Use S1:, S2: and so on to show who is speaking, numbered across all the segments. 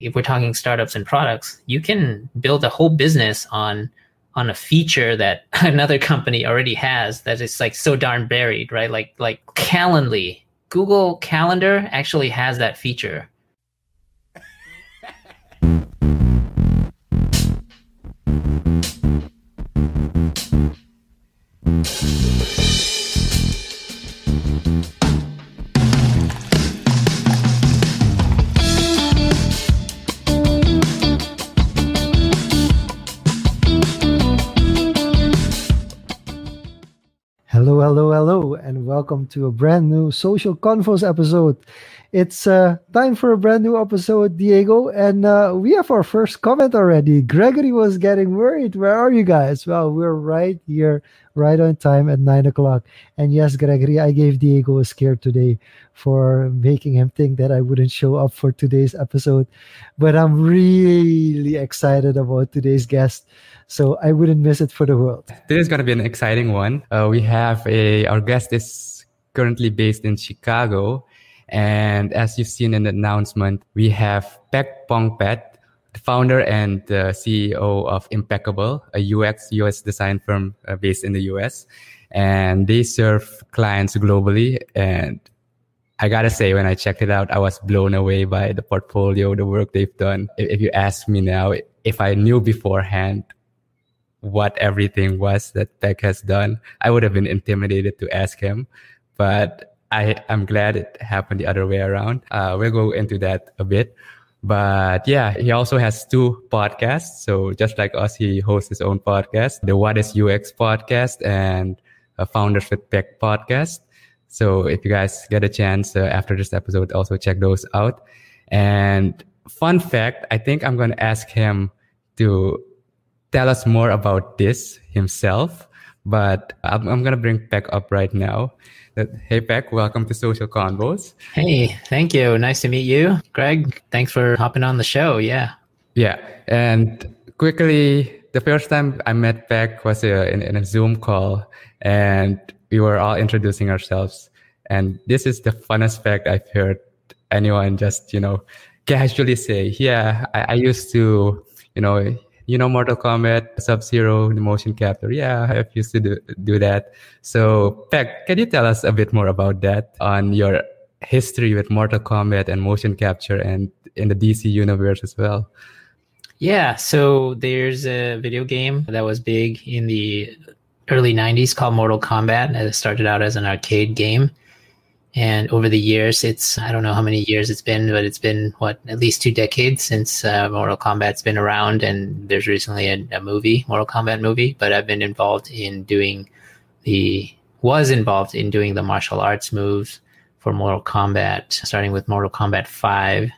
S1: if we're talking startups and products, you can build a whole business on on a feature that another company already has that is like so darn buried, right? Like like Calendly. Google Calendar actually has that feature.
S2: Hello, hello, and welcome to a brand new Social Confoes episode. It's uh, time for a brand new episode, Diego, and uh, we have our first comment already. Gregory was getting worried. Where are you guys? Well, we're right here, right on time at nine o'clock. And yes, Gregory, I gave Diego a scare today for making him think that I wouldn't show up for today's episode. But I'm really excited about today's guest so I wouldn't miss it for the world.
S3: Is going to be an exciting one. Uh, we have a our guest is currently based in Chicago, and as you've seen in the announcement, we have Pek Pongpaet, the founder and CEO of Impekable, a UX US design firm uh, based in the US, and they serve clients globally and. I gotta say, when I checked it out, I was blown away by the portfolio, the work they've done. If, you ask me now, if I knew beforehand what everything was that Pek has done. I would have been intimidated to ask him, but I, I'm glad it happened the other way around. Uh, we'll go into that a bit. But yeah, he also has two podcasts. So just like us, he hosts his own podcast, the What is UX podcast and a Founders with Pek podcast. So if you guys get a chance uh, after this episode, also check those out. And fun fact, I think I'm going to ask him to tell us more about this himself. But I'm, I'm going to bring Pek up right now. Hey, Pek, welcome to Social Confoes.
S1: Hey, thank you. Nice to meet you. Greg, thanks for hopping on the show. Yeah.
S3: Yeah. And quickly, the first time I met Pek was uh, in, in a Zoom call, and we were all introducing ourselves. And this is the funnest fact I've heard anyone just, you know, casually say, yeah, I, I used to, you know, you know Mortal Kombat, Sub Zero, the motion capture. Yeah, I have used to do, do that. So, Pek, can you tell us a bit more about that on your history with Mortal Kombat and motion capture and in the DC universe as well?
S1: Yeah, so there's a video game that was big in the early 90s called Mortal Kombat. It started out as an arcade game and over the years, it's, I don't know how many years it's been, but it's been, what, at least two decades since uh, Mortal Kombat's been around. And there's recently a, a movie, Mortal Kombat movie. But I've been involved in doing the, was involved in doing the martial arts moves for Mortal Kombat, starting with Mortal Kombat 5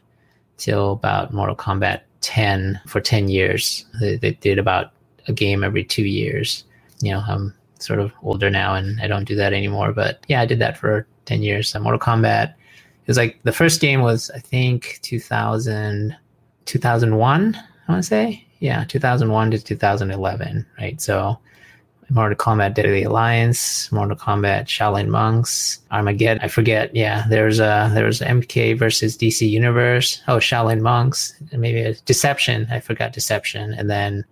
S1: till about Mortal Kombat 10 for 10 years. They, they did about a game every two years. You know, I'm sort of older now and I don't do that anymore. But yeah, I did that for 10 years. So Mortal Kombat, it was like the first game was, I think, 2000, 2001, I want to say. Yeah, 2001 to 2011, right? So Mortal Kombat Deadly Alliance, Mortal Kombat Shaolin Monks, Armageddon. I forget. Yeah, there's a there's MK versus DC Universe. Oh, Shaolin Monks, maybe Deception. I forgot Deception, and then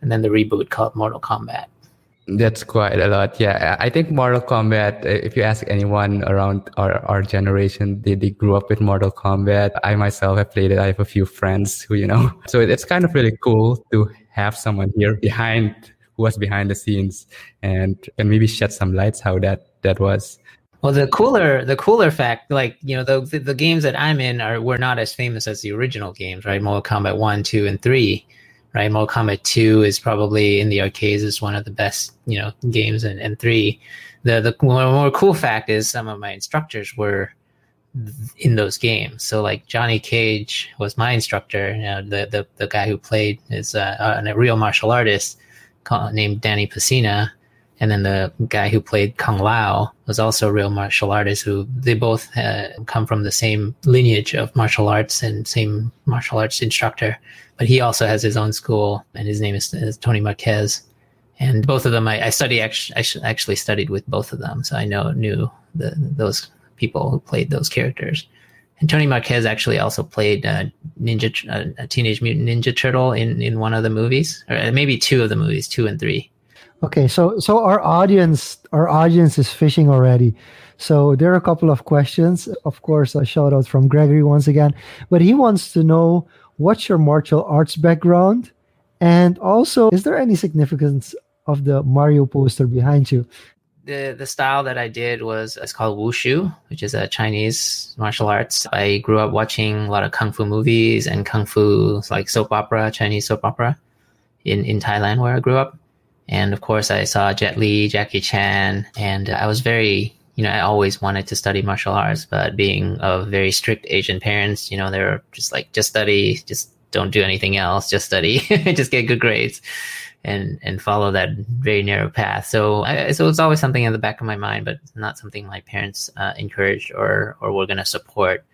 S1: and then the reboot called Mortal Kombat.
S3: That's quite a lot. Yeah. Uh, I think Mortal Kombat, uh, if you ask anyone around our, our generation, they, they grew up with Mortal Kombat. I myself have played it. I have a few friends who, you know, so it's kind of really cool to have someone here behind who was behind the scenes and and maybe shed some lights how that that was.
S1: Well, the cooler the cooler fact, like you know, the, the, the games that I'm in are were not as famous as the original games, right? Mortal Kombat one, two, and three right? Mortal Kombat 2 is probably in the arcades is one of the best, you know, games and, and 3. The the more cool fact is some of my instructors were in those games. So like Johnny Cage was my instructor, you know, the, the the guy who played is uh, a real martial artist called, named Danny Pesina. And then the guy who played Kung Lao was also a real martial artist who they both uh, come from the same lineage of martial arts and same martial arts instructor but he also has his own school, and his name is, is Tony Marquez. And both of them, I, I study actually, I actually studied with both of them, so I know knew the, those people who played those characters. And Tony Marquez actually also played uh, Ninja, uh, a Teenage Mutant Ninja Turtle in in one of the movies, or maybe two of the movies, two and three.
S2: Okay, so so our audience our audience is fishing already. So there are a couple of questions. Of course, a shout out from Gregory once again, but he wants to know what's your martial arts background, and also is there any significance of the Mario poster behind you?
S1: the the style that I did was it's called wushu, which is a Chinese martial arts. I grew up watching a lot of kung fu movies and kung fu like soap opera, Chinese soap opera in in Thailand where I grew up. And of course, I saw Jet Li, Jackie Chan, and I was very you know, I always wanted to study martial arts, but being of very strict Asian parents, you know, they were just like, just study, just don't do anything else, just study, just get good grades and and follow that very narrow path. So I, so it's always something in the back of my mind, but not something my parents uh, encouraged or or were going to support.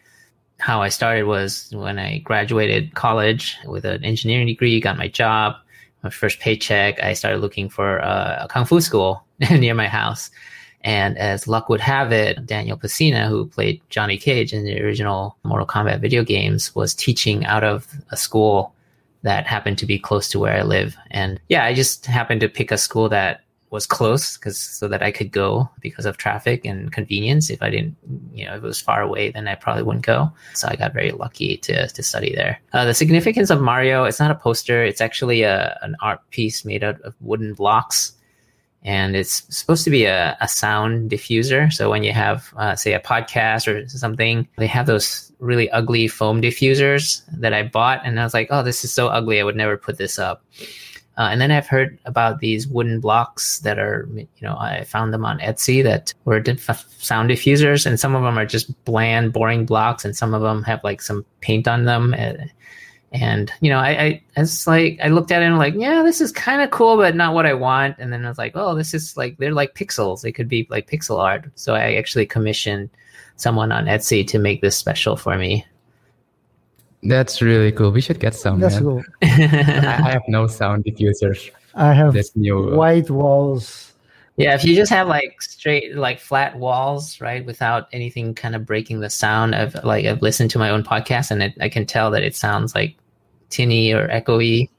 S1: How I started was when I graduated college with an engineering degree, got my job, my first paycheck. I started looking for a, a kung fu school near my house. And as luck would have it, Daniel Pesina, who played Johnny Cage in the original Mortal Kombat video games, was teaching out of a school that happened to be close to where I live. And yeah, I just happened to pick a school that was close because so that I could go because of traffic and convenience. If I didn't, you know, if it was far away, then I probably wouldn't go. So I got very lucky to to study there. Uh, the significance of Mario, it's not a poster. It's actually a an art piece made out of wooden blocks and it's supposed to be a, a sound diffuser. So when you have, uh, say, a podcast or something, they have those really ugly foam diffusers that I bought, and I was like, "Oh, this is so ugly! I would never put this up." Uh, and then I've heard about these wooden blocks that are, you know, I found them on Etsy that were sound diffusers, and some of them are just bland, boring blocks, and some of them have like some paint on them. And you know, I, I it's like I looked at it and I'm like, yeah, this is kind of cool, but not what I want. And then I was like, oh, this is like they're like pixels. They could be like pixel art. So I actually commissioned someone on Etsy to make this special for me.
S3: That's really cool. We should get some.
S2: That's
S3: man.
S2: cool.
S3: I, I have no sound diffusers.
S2: I have
S3: this new.
S2: Uh, white walls.
S1: Yeah, if you just have like straight, like flat walls, right, without anything kind of breaking the sound of like I've listened to my own podcast and it, I can tell that it sounds like tinny or echoey.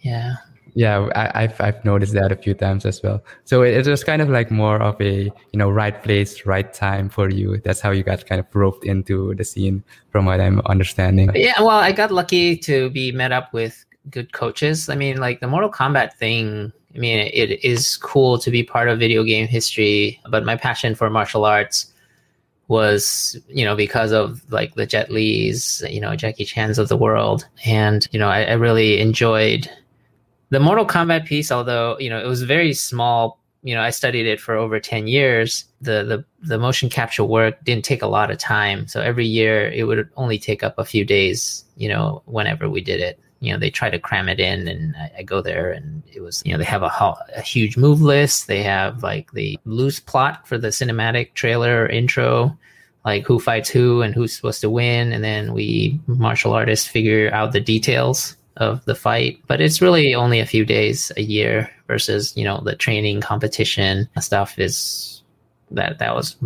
S1: Yeah.
S3: Yeah, I, have I've noticed that a few times as well. So it, it was kind of like more of a you know right place, right time for you. That's how you got kind of roped into the scene, from what I'm understanding.
S1: Yeah, well, I got lucky to be met up with good coaches. I mean, like the Mortal Kombat thing. I mean, it is cool to be part of video game history, but my passion for martial arts was you know because of like the Jet Li's, you know Jackie Chan's of the world, and you know I, I, really enjoyed the Mortal Kombat piece. Although you know it was very small, you know I studied it for over ten years. The the the motion capture work didn't take a lot of time, so every year it would only take up a few days. You know whenever we did it, you know they try to cram it in and I, I, go there and it was you know they have a, a huge move list they have like the loose plot for the cinematic trailer intro like who fights who and who's supposed to win and then we martial artists figure out the details of the fight but it's really only a few days a year versus you know the training competition stuff is that that was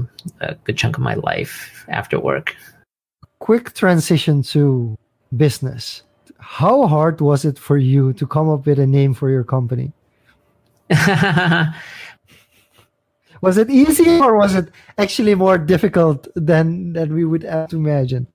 S1: a good chunk of my life after work
S2: quick transition to business how hard was it for you to come up with a name for your company? was it easy or was it actually more difficult than than we would have to imagine?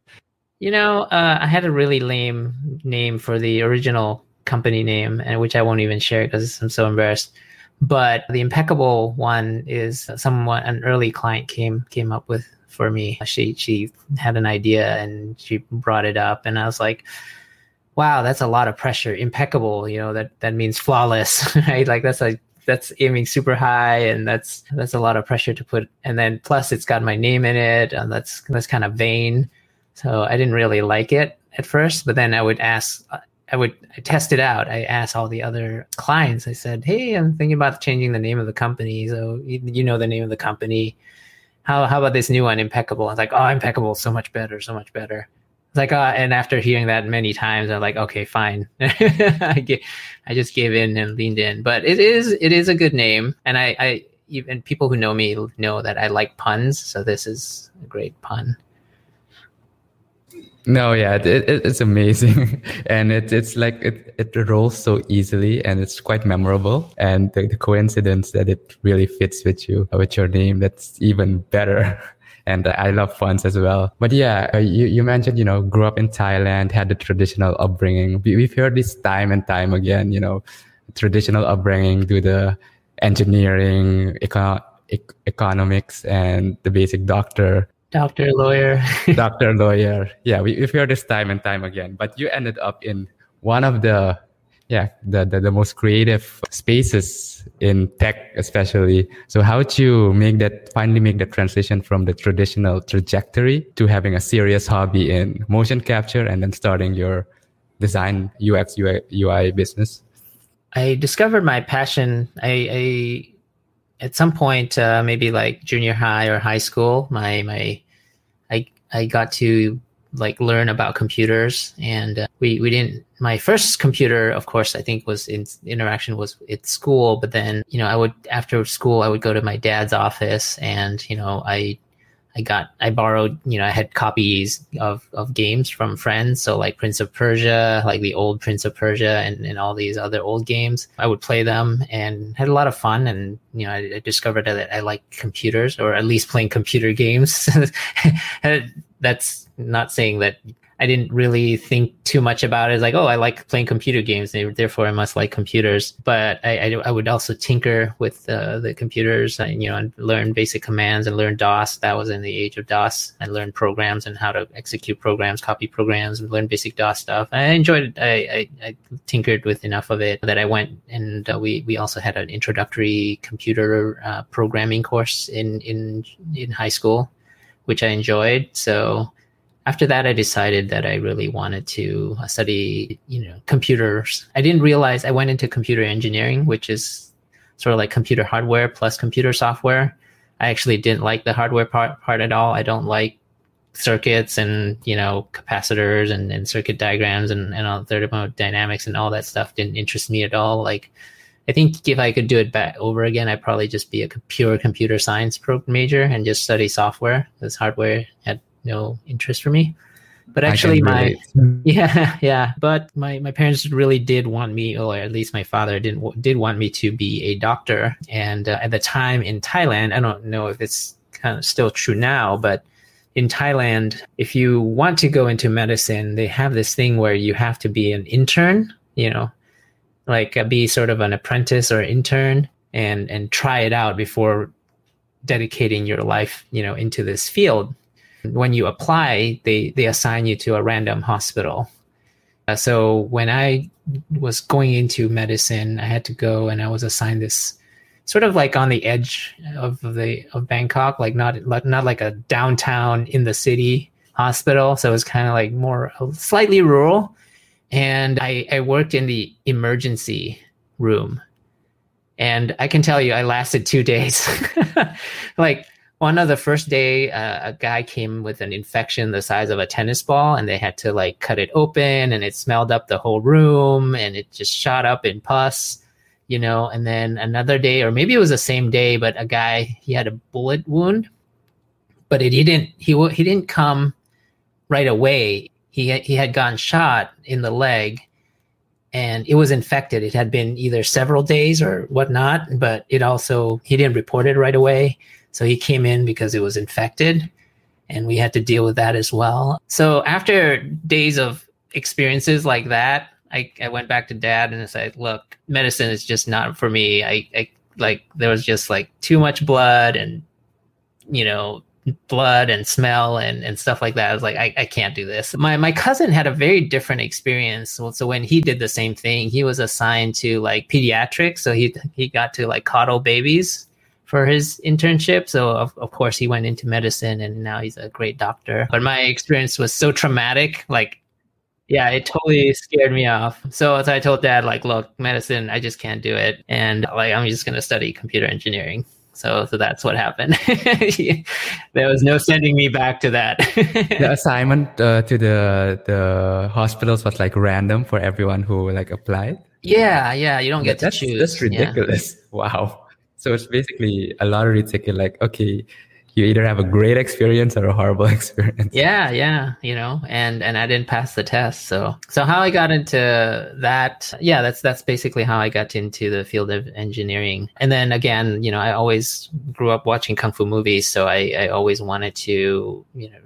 S1: You know, uh, I had a really lame name for the original company name, and which I won't even share because I'm so embarrassed. But the impeccable one is someone an early client came came up with for me. She she had an idea and she brought it up, and I was like, wow, that's a lot of pressure. Impeccable, you know, that that means flawless, right? Like that's like that's aiming super high and that's that's a lot of pressure to put and then plus it's got my name in it and that's that's kind of vain. So I didn't really like it at first, but then I would ask I would I test it out. I asked all the other clients. I said, "Hey, I'm thinking about changing the name of the company. So you, you know the name of the company. How how about this new one, Impekable?" I was like, "Oh, Impekable, so much better, so much better." It's like uh, and after hearing that many times i'm like okay fine I, get, I just gave in and leaned in but it is it is a good name and i i even people who know me know that i like puns so this is a great pun
S3: No, yeah, it, it, it's amazing, and it, it's like it, it rolls so easily, and it's quite memorable. And the, the coincidence that it really fits with you, with your name, that's even better. and I love funds as well. But yeah, uh, you, you mentioned, you know, grew up in Thailand, had the traditional upbringing. We, have heard this time and time again, you know, traditional upbringing, do the engineering, econ- economics, and the basic doctor.
S1: Doctor, lawyer.
S3: doctor, lawyer. Yeah, we, we've heard this time and time again. But you ended up in one of the yeah the, the, the most creative spaces in tech especially so how would you make that finally make the transition from the traditional trajectory to having a serious hobby in motion capture and then starting your design ux ui, UI business
S1: i discovered my passion i, I at some point uh, maybe like junior high or high school my my i got to like learn about computers and uh, we we didn't my first computer of course i think was in interaction was at school but then you know i would after school i would go to my dad's office and you know i I got I borrowed you know I had copies of of games from friends. So like Prince of Persia like the old Prince of Persia and, and all these other old games I would play them and had a lot of fun. And you know I, I discovered that I like computers or at least playing computer games that's not saying that I didn't really think too much about it. It's like, oh, I like playing computer games, therefore I must like computers. But I, I, I would also tinker with uh, the computers, and, you know, and learn basic commands and learn DOS. That was in the age of DOS. I learned programs and how to execute programs, copy programs, and learn basic DOS stuff. I enjoyed it. I, I, I tinkered with enough of it that I went and uh, we we also had an introductory computer uh, programming course in in in high school, which I enjoyed. So after that, I decided that I really wanted to uh, study, you know, computers. I didn't realize I went into computer engineering, which is sort of like computer hardware plus computer software. I actually didn't like the hardware part, part at all. I don't like circuits and, you know, capacitors and, and circuit diagrams and, and all thermodynamics and all that stuff didn't interest me at all. Like, I think if I could do it back over again, I'd probably just be a pure computer science pro major and just study software because hardware had no interest for me. But actually, my yeah, yeah. But my my parents really did want me, or at least my father didn't did want me to be a doctor. And uh, at the time in Thailand, I don't know if it's kind of still true now, but in Thailand, if you want to go into medicine, they have this thing where you have to be an intern. You know, like uh, be sort of an apprentice or intern and and try it out before dedicating your life you know into this field when you apply, they they assign you to a random hospital. Uh, so when I was going into medicine, I had to go and I was assigned this sort of like on the edge of the of Bangkok, like not not like a downtown in the city hospital. So it was kind of like more slightly rural. And I, I worked in the emergency room. And I can tell you, I lasted two days. like one of the first day uh, a guy came with an infection the size of a tennis ball and they had to like cut it open and it smelled up the whole room and it just shot up in pus you know and then another day or maybe it was the same day but a guy he had a bullet wound but it, he didn't he he didn't come right away he he had gotten shot in the leg and it was infected it had been either several days or whatnot but it also he didn't report it right away so he came in because it was infected and we had to deal with that as well. So after days of experiences like that, I, I went back to dad and I said, look, medicine is just not for me. I, I like there was just like too much blood and you know blood and smell and, and stuff like that. I was like, I, I can't do this. My my cousin had a very different experience. So, so when he did the same thing, he was assigned to like pediatrics. So he he got to like coddle babies for his internship. So of, of course he went into medicine and now he's a great doctor. But my experience was so traumatic, like yeah, it totally scared me off. So as I told dad, like, look, medicine, I just can't do it. And like I'm just gonna study computer engineering. So, so that's what happened. there was no sending me back to that.
S3: the assignment uh, to the the hospitals was like random for everyone who like applied.
S1: Yeah, yeah, you don't get
S3: that's,
S1: to choose.
S3: That's ridiculous. Yeah. Wow. So it's basically a lottery ticket. Like, okay, you either have a great experience or a horrible experience.
S1: Yeah, yeah, you know, and and I didn't pass the test. So so how I got into that, yeah, that's that's basically how I got into the field of engineering. And then again, you know, I always grew up watching kung fu movies, so I I always wanted to, you know,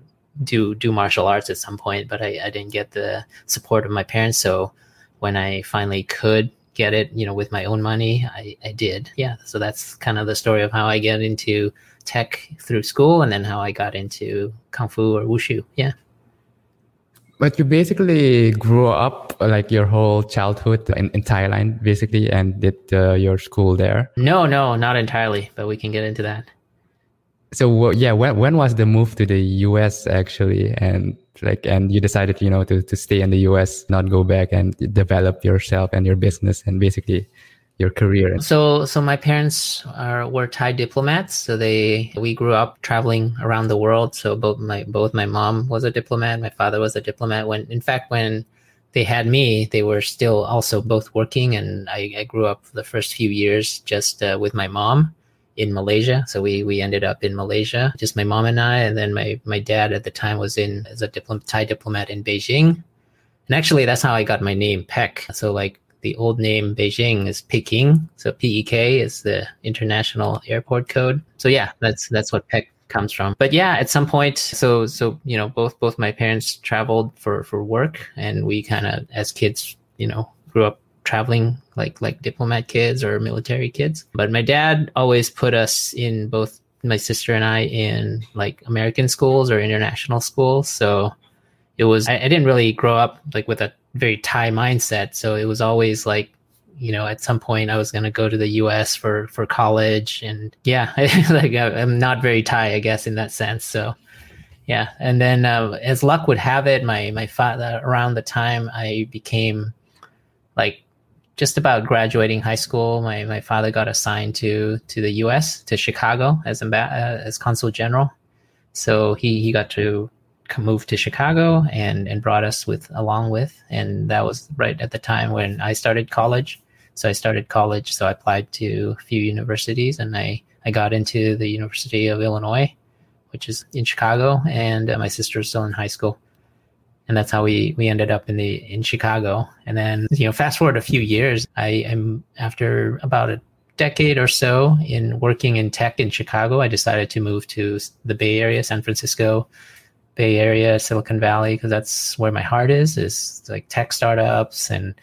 S1: do do martial arts at some point, but I, I didn't get the support of my parents. So when I finally could get it, you know, with my own money, I, I did. Yeah. So that's kind of the story of how I get into tech through school and then how I got into Kung Fu or Wushu. Yeah.
S3: But you basically grew up like your whole childhood in, in Thailand, basically, and did uh, your school there?
S1: No, no, not entirely, but we can get into that.
S3: So yeah, when when was the move to the U.S. actually, and like, and you decided, you know, to to stay in the U.S., not go back and develop yourself and your business and basically your career?
S1: So, so my parents are were Thai diplomats. So they we grew up traveling around the world. So both my both my mom was a diplomat, my father was a diplomat. When in fact when they had me, they were still also both working, and I, I grew up the first few years just uh, with my mom in Malaysia. So we we ended up in Malaysia, just my mom and I, and then my my dad at the time was in as a diplom- Thai diplomat in Beijing. And actually, that's how I got my name, Pek. So like the old name Beijing is Peking. So P E K is the international airport code. So yeah, that's that's what Pek comes from. But yeah, at some point, so so you know, both both my parents traveled for for work, and we kind of as kids, you know, grew up traveling like like diplomat kids or military kids. But my dad always put us in both my sister and I in like American schools or international schools. So it was I, I didn't really grow up like with a very Thai mindset. So it was always like, you know, at some point I was going to go to the U.S. for for college, and yeah, like I'm not very Thai, I guess, in that sense. So yeah, and then uh, as luck would have it, my my father around the time I became like just about graduating high school, my my father got assigned to to the U.S. to Chicago as uh, as consul general. So he he got to moved to Chicago and and brought us with along with, and that was right at the time when I started college. So I started college, so I applied to a few universities, and I I got into the University of Illinois, which is in Chicago, and uh, my sister is still in high school, and that's how we we ended up in the in Chicago. And then you know, fast forward a few years, I am after about a decade or so in working in tech in Chicago, I decided to move to the Bay Area, San Francisco, Bay Area, Silicon Valley, because that's where my heart is, is like tech startups. And,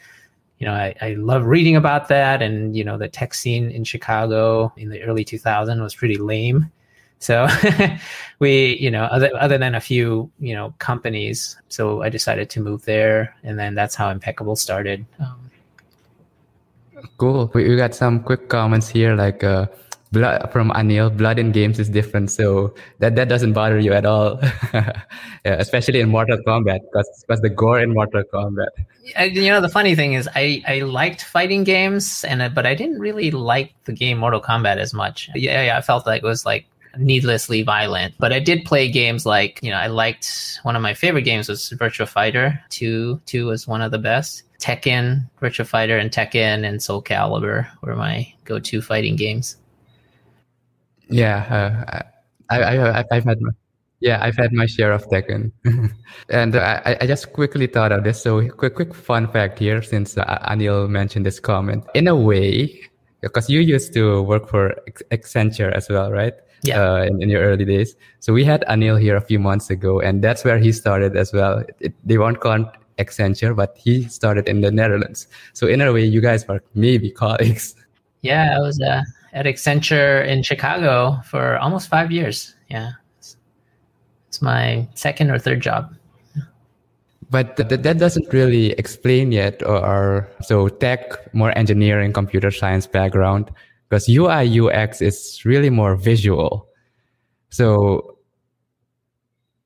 S1: you know, I, I love reading about that. And, you know, the tech scene in Chicago in the early 2000s was pretty lame. So we, you know, other, other than a few, you know, companies. So I decided to move there. And then that's how Impekable started. Um,
S3: cool. We, we got some quick comments here like, uh, blood from Anil, blood in games is different, so that that doesn't bother you at all, yeah, especially in Mortal Kombat, because the gore in Mortal Kombat.
S1: You know, the funny thing is, I I liked fighting games, and uh, but I didn't really like the game Mortal Kombat as much. Yeah, yeah I felt like it was like needlessly violent. But I did play games like, you know, I liked one of my favorite games was Virtua Fighter. Two two was one of the best. Tekken, Virtua Fighter, and Tekken and Soul Calibur were my go-to fighting games.
S3: Yeah, uh, I, I, I've had my, yeah, I've had my share of Tekken, and I, I just quickly thought of this. So quick, quick fun fact here, since uh, Anil mentioned this comment. In a way, because you used to work for Accenture as well, right?
S1: Yeah.
S3: Uh, in, in, your early days. So we had Anil here a few months ago, and that's where he started as well. It, they won't call it Accenture, but he started in the Netherlands. So in a way, you guys were maybe colleagues.
S1: Yeah, I was. Uh, at Accenture in Chicago for almost five years. Yeah, it's, my second or third job.
S3: But th- that doesn't really explain yet, or so tech, more engineering, computer science background, because UI UX is really more visual. So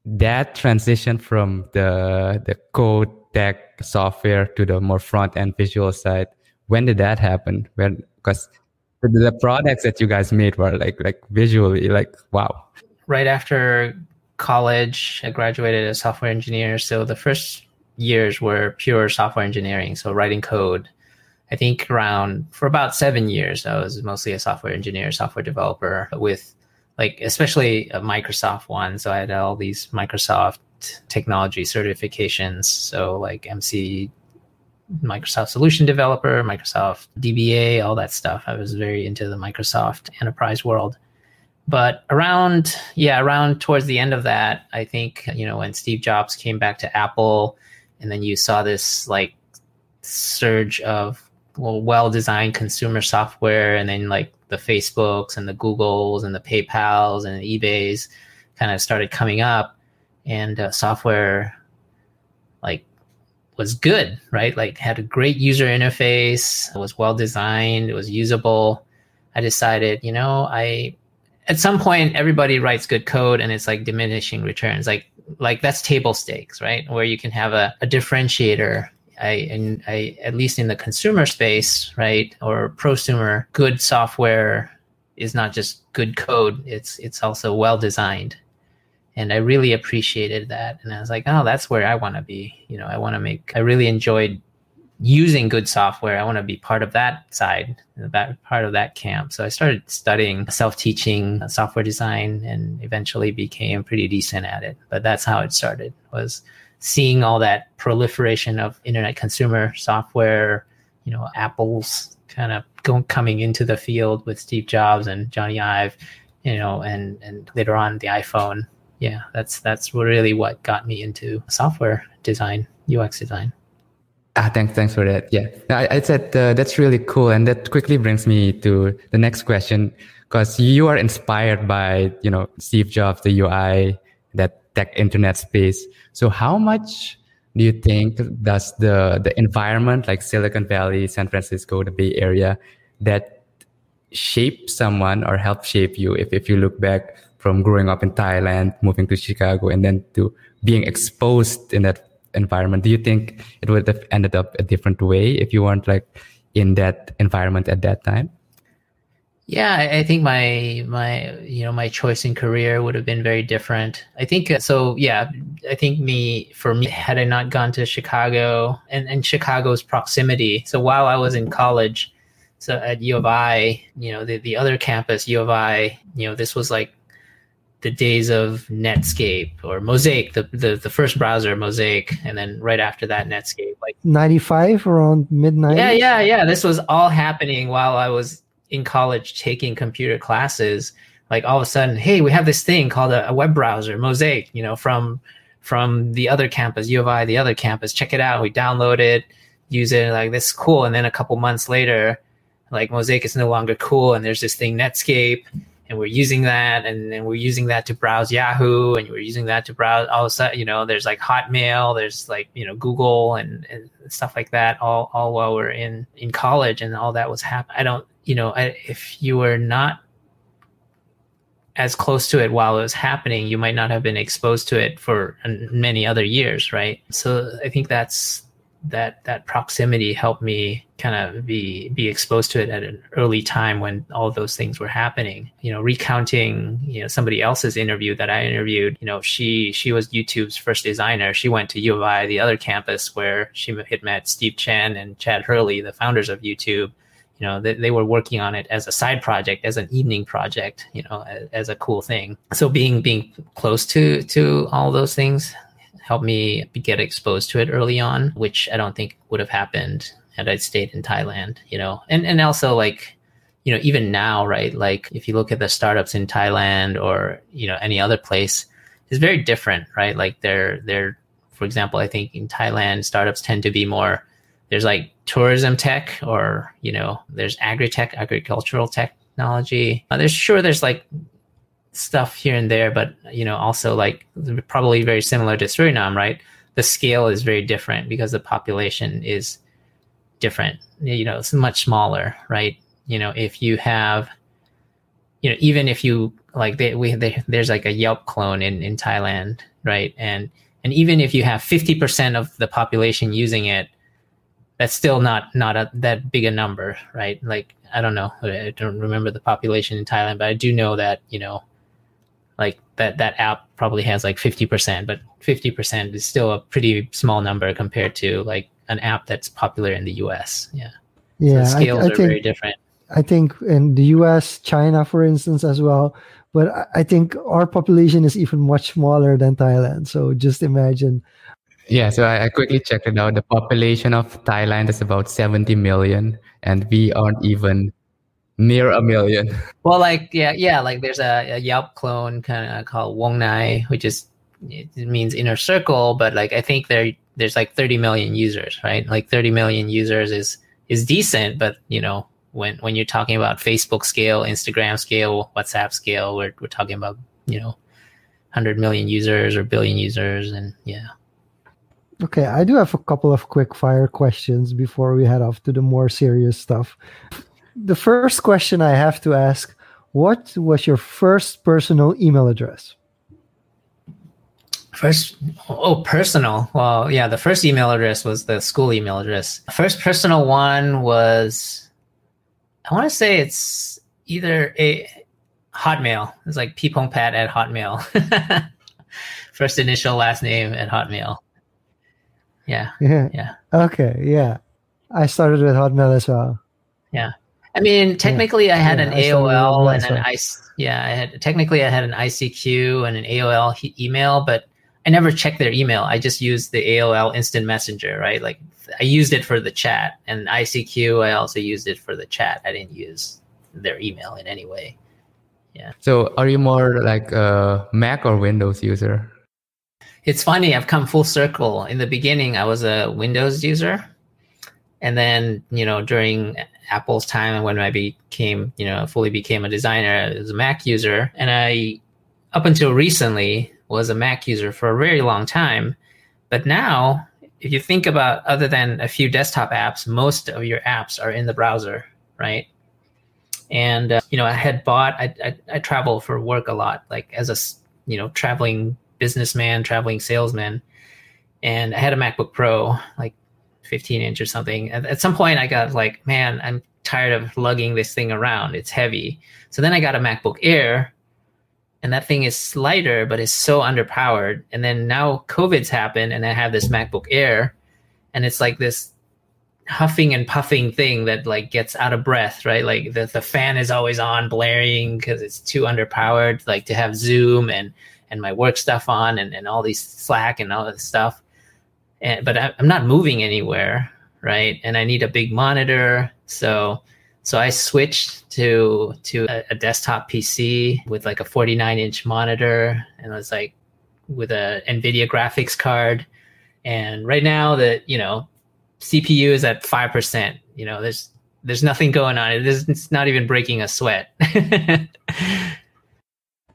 S3: that transition from the the code tech software to the more front end visual side, when did that happen? When because the products that you guys made were like like visually like wow
S1: right after college i graduated as software engineer so the first years were pure software engineering so writing code i think around for about seven years i was mostly a software engineer software developer with like especially a Microsoft one. So I had all these Microsoft technology certifications. So like MC Microsoft Solution Developer, Microsoft DBA, all that stuff. I was very into the Microsoft enterprise world. But around, yeah, around towards the end of that, I think, you know, when Steve Jobs came back to Apple, and then you saw this like surge of well, well-designed consumer software, and then like the Facebooks and the Googles and the PayPal's and the eBay's kind of started coming up, and uh, software like was good, right? Like had a great user interface, it was well designed, it was usable. I decided, you know, I at some point everybody writes good code and it's like diminishing returns. Like like that's table stakes, right? Where you can have a, a differentiator. I and I at least in the consumer space, right, or prosumer, good software is not just good code. It's it's also well designed and I really appreciated that. And I was like, oh, that's where I want to be. You know, I want to make. I really enjoyed using good software. I want to be part of that side, that part of that camp. So I started studying self-teaching uh, software design, and eventually became pretty decent at it. But that's how it started. Was seeing all that proliferation of internet consumer software. You know, Apple's kind of going coming into the field with Steve Jobs and Jony Ive. You know, and and later on the iPhone yeah, that's that's really what got me into software design, UX design.
S3: Ah, thanks, thanks for that. Yeah, I, I said uh, that's really cool, and that quickly brings me to the next question, because you are inspired by you know Steve Jobs, the UI, that tech internet space. So, how much do you think does the the environment like Silicon Valley, San Francisco, the Bay Area, that shape someone or help shape you? If if you look back from growing up in Thailand, moving to Chicago, and then to being exposed in that environment, do you think it would have ended up a different way if you weren't like in that environment at that time?
S1: Yeah, I think my my you know my choice in career would have been very different. I think uh, so. Yeah, I think me for me had I not gone to Chicago and and Chicago's proximity. So while I was in college, so at U of I, you know the the other campus U of I, you know this was like the days of Netscape or Mosaic, the, the, the first browser Mosaic, and then right after that Netscape, like
S2: ninety five around midnight.
S1: Yeah, yeah, yeah. This was all happening while I was in college taking computer classes. Like all of a sudden, hey, we have this thing called a, a web browser, Mosaic. You know, from from the other campus, U of I, the other campus. Check it out. We download it, use it. Like this is cool. And then a couple months later, like Mosaic is no longer cool, and there's this thing Netscape and we're using that and then we're using that to browse yahoo and we're using that to browse all of a sudden you know there's like hotmail there's like you know google and, and stuff like that all all while we're in in college and all that was happening i don't you know I, if you were not as close to it while it was happening you might not have been exposed to it for uh, many other years right? So i think that's that that proximity helped me kind of be be exposed to it at an early time when all those things were happening. You know recounting you know somebody else's interview that i interviewed you know she she was youtube's first designer. She went to u of i the other campus where she had met steve chen and chad hurley the founders of youtube. You know they, they were working on it as a side project as an evening project you know as, as a cool thing. So being being close to to all those things helped me get exposed to it early on, which I don't think would have happened had I stayed in Thailand, you know. And and also like, you know, even now, right? Like if you look at the startups in Thailand or, you know, any other place, it's very different, right? Like they're they're for example, I think in Thailand startups tend to be more there's like tourism tech or, you know, there's agri-tech, agricultural technology. Uh, there's sure there's like stuff here and there, but you know, also like probably very similar to Suriname, right? The scale is very different because the population is different. You know, it's much smaller, right? You know, if you have, you know, even if you like, they, we they, there's like a Yelp clone in in Thailand, right? And and even if you have fifty percent of the population using it, that's still not not a, that big a number, right? Like I don't know, I don't remember the population in Thailand, but I do know that you know like that that app probably has like 50% but 50% is still a pretty small number compared to like an app that's popular in the us yeah
S2: yeah
S1: so scales
S2: I, I
S1: are
S2: think,
S1: very different
S2: I think in the US, China, for instance, as well. But I think our population is even much smaller than Thailand. So just imagine.
S3: Yeah, so I, I quickly checked it out. The population of Thailand is about 70 million, and we aren't even near a million.
S1: Well, like yeah, yeah, like there's a, a Yelp clone kind of called Wongnai, which is it means inner circle, but like I think there there's like 30 million users, right? Like 30 million users is is decent, but you know when when you're talking about Facebook scale, Instagram scale, WhatsApp scale, we're we're talking about you know 100 million users or billion users, and yeah.
S2: Okay, I do have a couple of quick fire questions before we head off to the more serious stuff. The first question I have to ask What was your first personal email address?
S1: First, oh, personal. Well, yeah, the first email address was the school email address. First personal one was, I want to say it's either a Hotmail. It's like ppongpaet at Hotmail. first initial, last name at Hotmail. Yeah.
S2: Yeah.
S1: Yeah.
S2: Okay. Yeah. I started with Hotmail as well.
S1: Yeah. I mean, technically, yeah. I had
S2: yeah,
S1: an
S2: I
S1: AOL and an I. Yeah, I had technically I had an ICQ and an AOL he- email, but I never checked their email. I just used the AOL Instant Messenger, right? Like I used it for the chat, and ICQ I also used it for the chat. I didn't use their email in any way. Yeah.
S3: So, are you more like a Mac or Windows user?
S1: It's funny. I've come full circle. In the beginning, I was a Windows user, and then you know during Apple's time and when I became you know fully became a designer, as a Mac user, and I up until recently was a Mac user for a very long time. But now, if you think about other than a few desktop apps, most of your apps are in the browser, right? And uh, you know, I had bought. I, I I travel for work a lot, like as a you know traveling businessman, traveling salesman, and I had a MacBook Pro, like 15 inch or something. At, at some point, I got like, man, I'm tired of lugging this thing around. It's heavy. So then I got a MacBook Air, and that thing is lighter, but it's so underpowered. And then now COVID's happened, and I have this MacBook Air, and it's like this huffing and puffing thing that like gets out of breath, right? Like the, the fan is always on blaring because it's too underpowered, like to have Zoom and and my work stuff on and, and all these Slack and all this stuff. And but I, I'm not moving anywhere, right? And I need a big monitor. So so I switched to to a, a desktop PC with like a 49 inch monitor and it was like with a NVIDIA graphics card. And right now that, you know, CPU is at 5%, you know, there's there's nothing going on. It's not even breaking a sweat.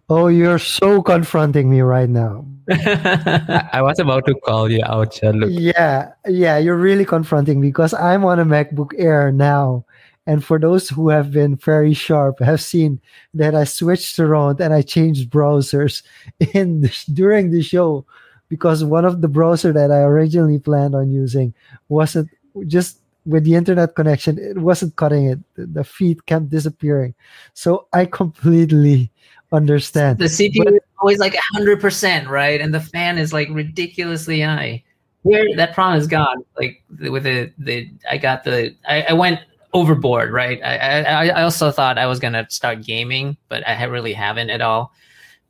S2: oh, you're so confronting me right now.
S3: I was about to call you out, Jean-Luc.
S2: Yeah, yeah, you're really confronting because I'm on a MacBook Air now. And for those who have been very sharp, have seen that I switched around and I changed browsers in the, during the show because one of the browser that I originally planned on using wasn't just with the internet connection, it wasn't cutting it. The feed kept disappearing. So I completely understand.
S1: The CPU but, is always like hundred percent, right? And the fan is like ridiculously high. Here, that problem is gone. Like with the the, I got the I, I went overboard, right? I, I I also thought I was gonna start gaming, but I really haven't at all.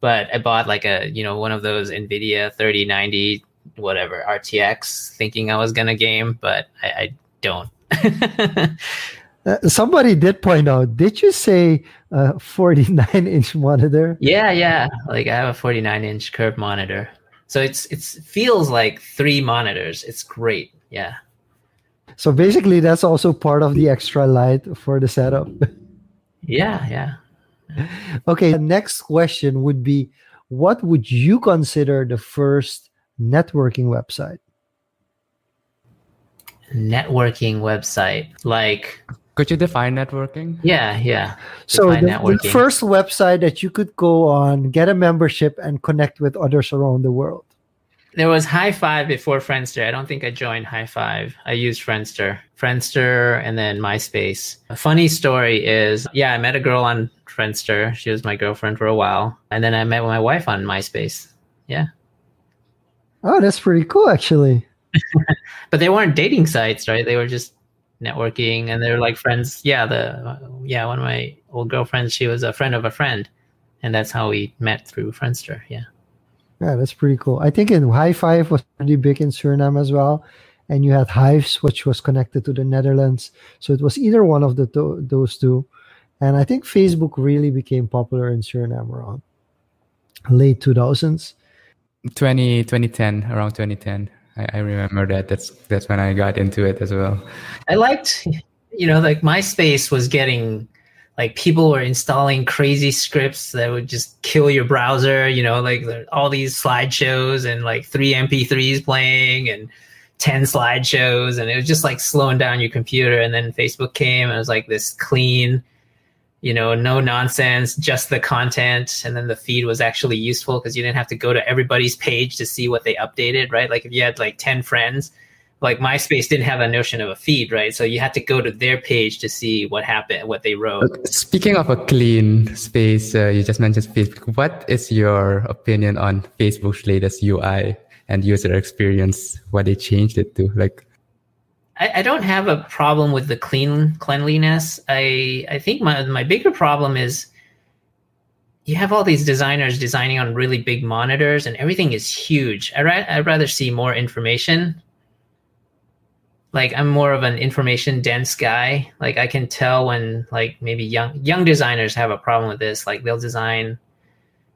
S1: But I bought like a you know one of those Nvidia thirty ninety whatever RTX, thinking I was gonna game, but I, I don't.
S2: Uh, somebody did point out. Did you say a 49 inch monitor?
S1: Yeah, yeah. Like I have a 49 inch curved monitor, so it's it's feels like three monitors. It's great. Yeah.
S2: So basically, that's also part of the extra light for the setup.
S1: yeah, yeah.
S2: Okay. The next question would be, what would you consider the first networking website?
S1: networking website like
S3: could you define networking?
S1: Yeah, yeah.
S2: So the, the, first website that you could go on, get a membership, and connect with others around the world.
S1: There was Hi5 before Friendster. I don't think I joined Hi5. I used Friendster, Friendster, and then MySpace. A funny story is, yeah, I met a girl on Friendster. She was my girlfriend for a while, and then I met my wife on MySpace. Yeah.
S2: Oh, that's pretty cool, actually.
S1: but they weren't dating sites, right? They were just networking, and they're like friends. Yeah, the yeah one of my old girlfriends, she was a friend of a friend, and that's how we met through Friendster. Yeah.
S2: Yeah, that's pretty cool. I think in Hi5 was pretty big in Suriname as well, and you had Hyves, which was connected to the Netherlands. So it was either one of the those two, and I think Facebook really became popular in Suriname around late 2000s
S3: 20 2010 around 2010 I, I remember that. That's that's when i got into it as well.
S1: I liked you know like myspace was getting like people were installing crazy scripts that would just kill your browser you know like all these slideshows and like three mp3s playing and 10 slideshows. And it was just like slowing down your computer. And then facebook came and it was like this clean you know, no nonsense, just the content. And then the feed was actually useful because you didn't have to go to everybody's page to see what they updated, right? Like if you had like 10 friends, like MySpace didn't have a notion of a feed, right? So you had to go to their page to see what happened, what they wrote.
S3: Speaking of a clean space, uh, you just mentioned Facebook. What is your opinion on Facebook's latest UI and user experience? What they changed it to? Like,
S1: I, I, don't have a problem with the clean cleanliness. I I think my my bigger problem is you have all these designers designing on really big monitors and everything is huge. I ra- I'd rather see more information. Like I'm more of an information dense guy. Like I can tell when like maybe young young designers have a problem with this. Like they'll design,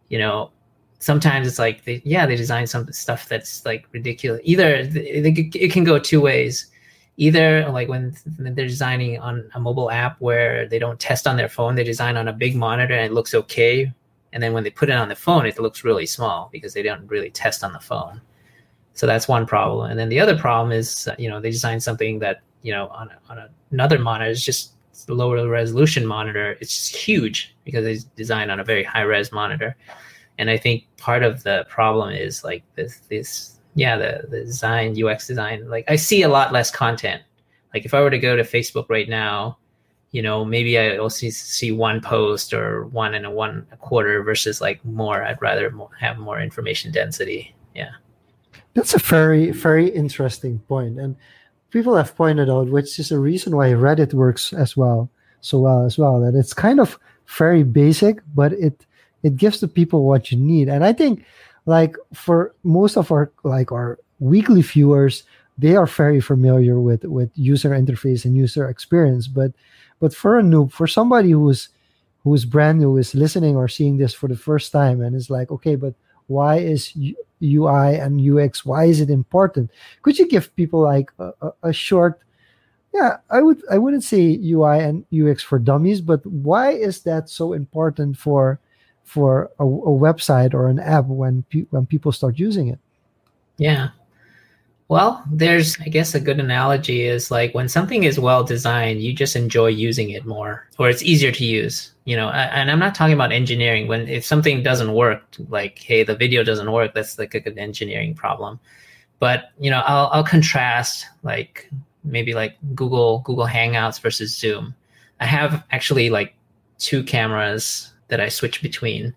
S1: you know, sometimes it's like they, yeah they design some stuff that's like ridiculous. Either it can go two ways either like when they're designing on a mobile app where they don't test on their phone they design on a big monitor and it looks okay. And then when they put it on the phone it looks really small because they don't really test on the phone. So that's one problem. And then the other problem is you know they design something that you know on, a, on another monitor is just lower resolution monitor. It's just huge because it's designed on a very high res monitor. And i think part of the problem is like this this yeah, the, the design, UX design, like I see a lot less content. Like if I were to go to Facebook right now, you know, maybe I also see one post or one and a one a quarter versus like more. I'd rather have more information density. Yeah.
S2: That's a very, very interesting point. And people have pointed out, which is a reason why Reddit works as well, so well as well, that it's kind of very basic, but it it gives the people what you need. And I think like for most of our like our weekly viewers they are very familiar with with user interface and user experience. But but for a noob for somebody who's who's brand new is listening or seeing this for the first time and is like okay but why is ui and ux why is it important? Could you give people like a, a, a short yeah i would i wouldn't say ui and ux for dummies but why is that so important for for a, a website or an app when pe- when people start using it.
S1: Yeah. Well, there's, I guess, a good analogy is like when something is well designed, you just enjoy using it more, or it's easier to use. You know, and I'm not talking about engineering. When if something doesn't work, like hey, the video doesn't work, that's like a good engineering problem. But you know, I'll I'll contrast like maybe like Google Google Hangouts versus Zoom. I have actually like two cameras that I switch between.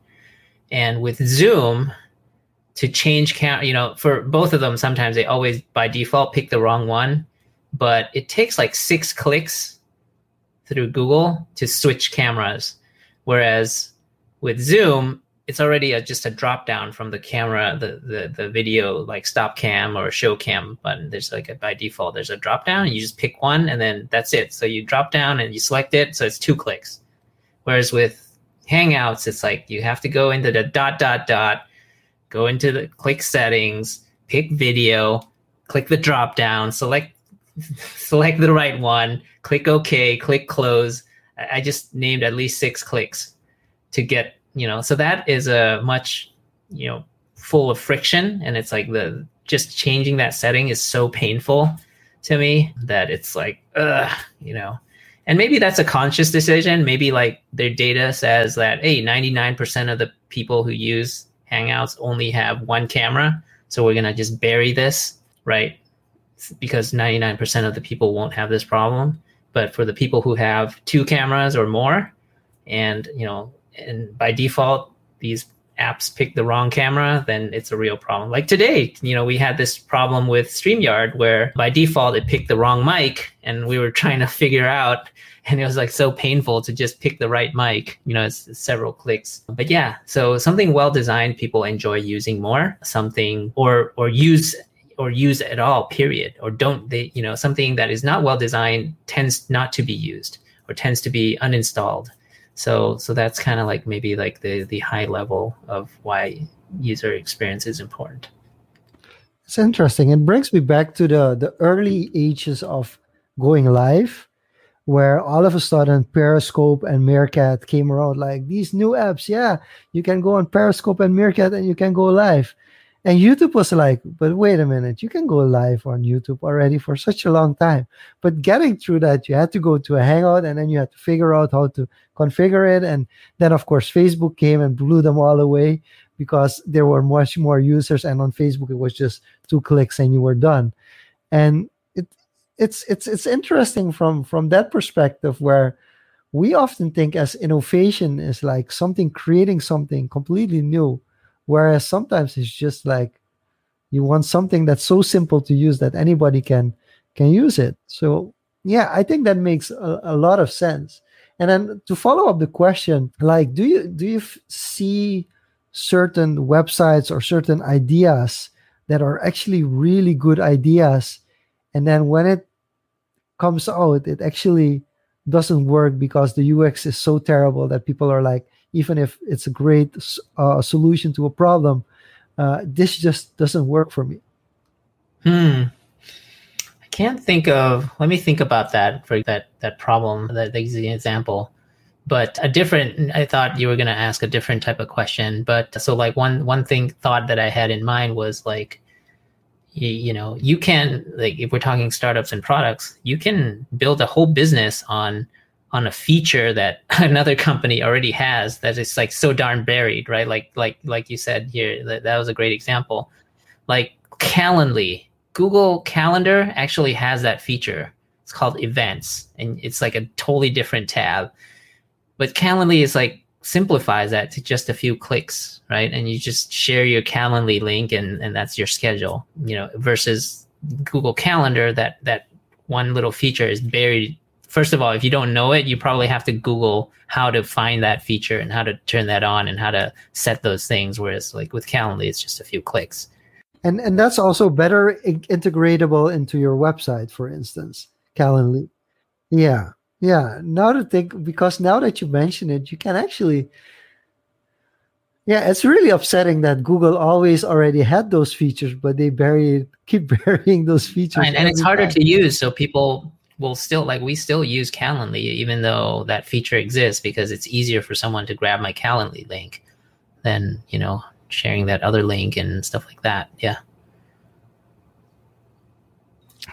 S1: And with Zoom, to change count, you know, for both of them, sometimes they always by default pick the wrong one, but it takes like six clicks through Google to switch cameras. Whereas with Zoom, it's already a, just a drop down from the camera, the, the, the video like stop cam or show cam button. There's like a, by default, there's a drop down and you just pick one and then that's it. So you drop down and you select it. So it's two clicks. Whereas with Hangouts, it's like you have to go into the dot dot dot, go into the click settings, pick video, click the drop down, select select the right one, click OK, click close. I just named at least six clicks to get, you know, so that is a much, you know, full of friction. And it's like the just changing that setting is so painful to me that it's like, ugh, you know, and maybe that's a conscious decision. Maybe like their data says that hey 99% of the people who use hangouts only have one camera. So we're going to just bury this right? Because 99% of the people won't have this problem. But for the people who have two cameras or more and you know and by default these apps pick the wrong camera, then it's a real problem. Like today, you know, we had this problem with StreamYard where by default it picked the wrong mic and we were trying to figure out and it was like so painful to just pick the right mic you know it's, several clicks but yeah so something well designed people enjoy using more something or or use or use at all period or don't they you know something that is not well designed tends not to be used or tends to be uninstalled so so that's kind of like maybe like the the high level of why user experience is important
S2: it's interesting it brings me back to the the early ages of going live where all of a sudden Periscope and Meerkat came around like these new apps. Yeah, you can go on Periscope and Meerkat and you can go live. And YouTube was like, but wait a minute, you can go live on YouTube already for such a long time. But getting through that, you had to go to a Hangout and then you had to figure out how to configure it. And then, of course, Facebook came and blew them all away because there were much more users. And on Facebook, it was just two clicks and you were done. And it's it's it's interesting from from that perspective where we often think as innovation is like something creating something completely new whereas sometimes it's just like you want something that's so simple to use that anybody can can use it. So yeah i think that makes a, a lot of sense. And then to follow up the question like do you do you f- see certain websites or certain ideas that are actually really good ideas? And then when it comes out, it actually doesn't work because the UX is so terrible that people are like, even if it's a great uh, solution to a problem, uh, this just doesn't work for me.
S1: Hmm. I can't think of. Let me think about that for that that problem. That example. But a different. I thought you were going to ask a different type of question. But so like one one thing thought that I had in mind was like you, you know you can like if we're talking startups and products you can build a whole business on on a feature that another company already has that is like so darn buried right like like like you said here that, that was a great example like calendly google calendar actually has that feature it's called events and it's like a totally different tab but calendly is like simplifies that to just a few clicks, right? And you just share your Calendly link and, and that's your schedule, you know, versus Google Calendar, that that one little feature is buried. First of all, if you don't know it, you probably have to Google how to find that feature and how to turn that on and how to set those things. Whereas like with Calendly, it's just a few clicks.
S2: And and that's also better integratable into your website, for instance, Calendly. Yeah. Yeah, now to think because now that you mention it, you can actually yeah, it's really upsetting that Google always already had those features, but they bury keep burying those features.
S1: And, and it's harder time. to use, so people will still like we still use Calendly even though that feature exists because it's easier for someone to grab my Calendly link than you know sharing that other link and stuff like that. Yeah.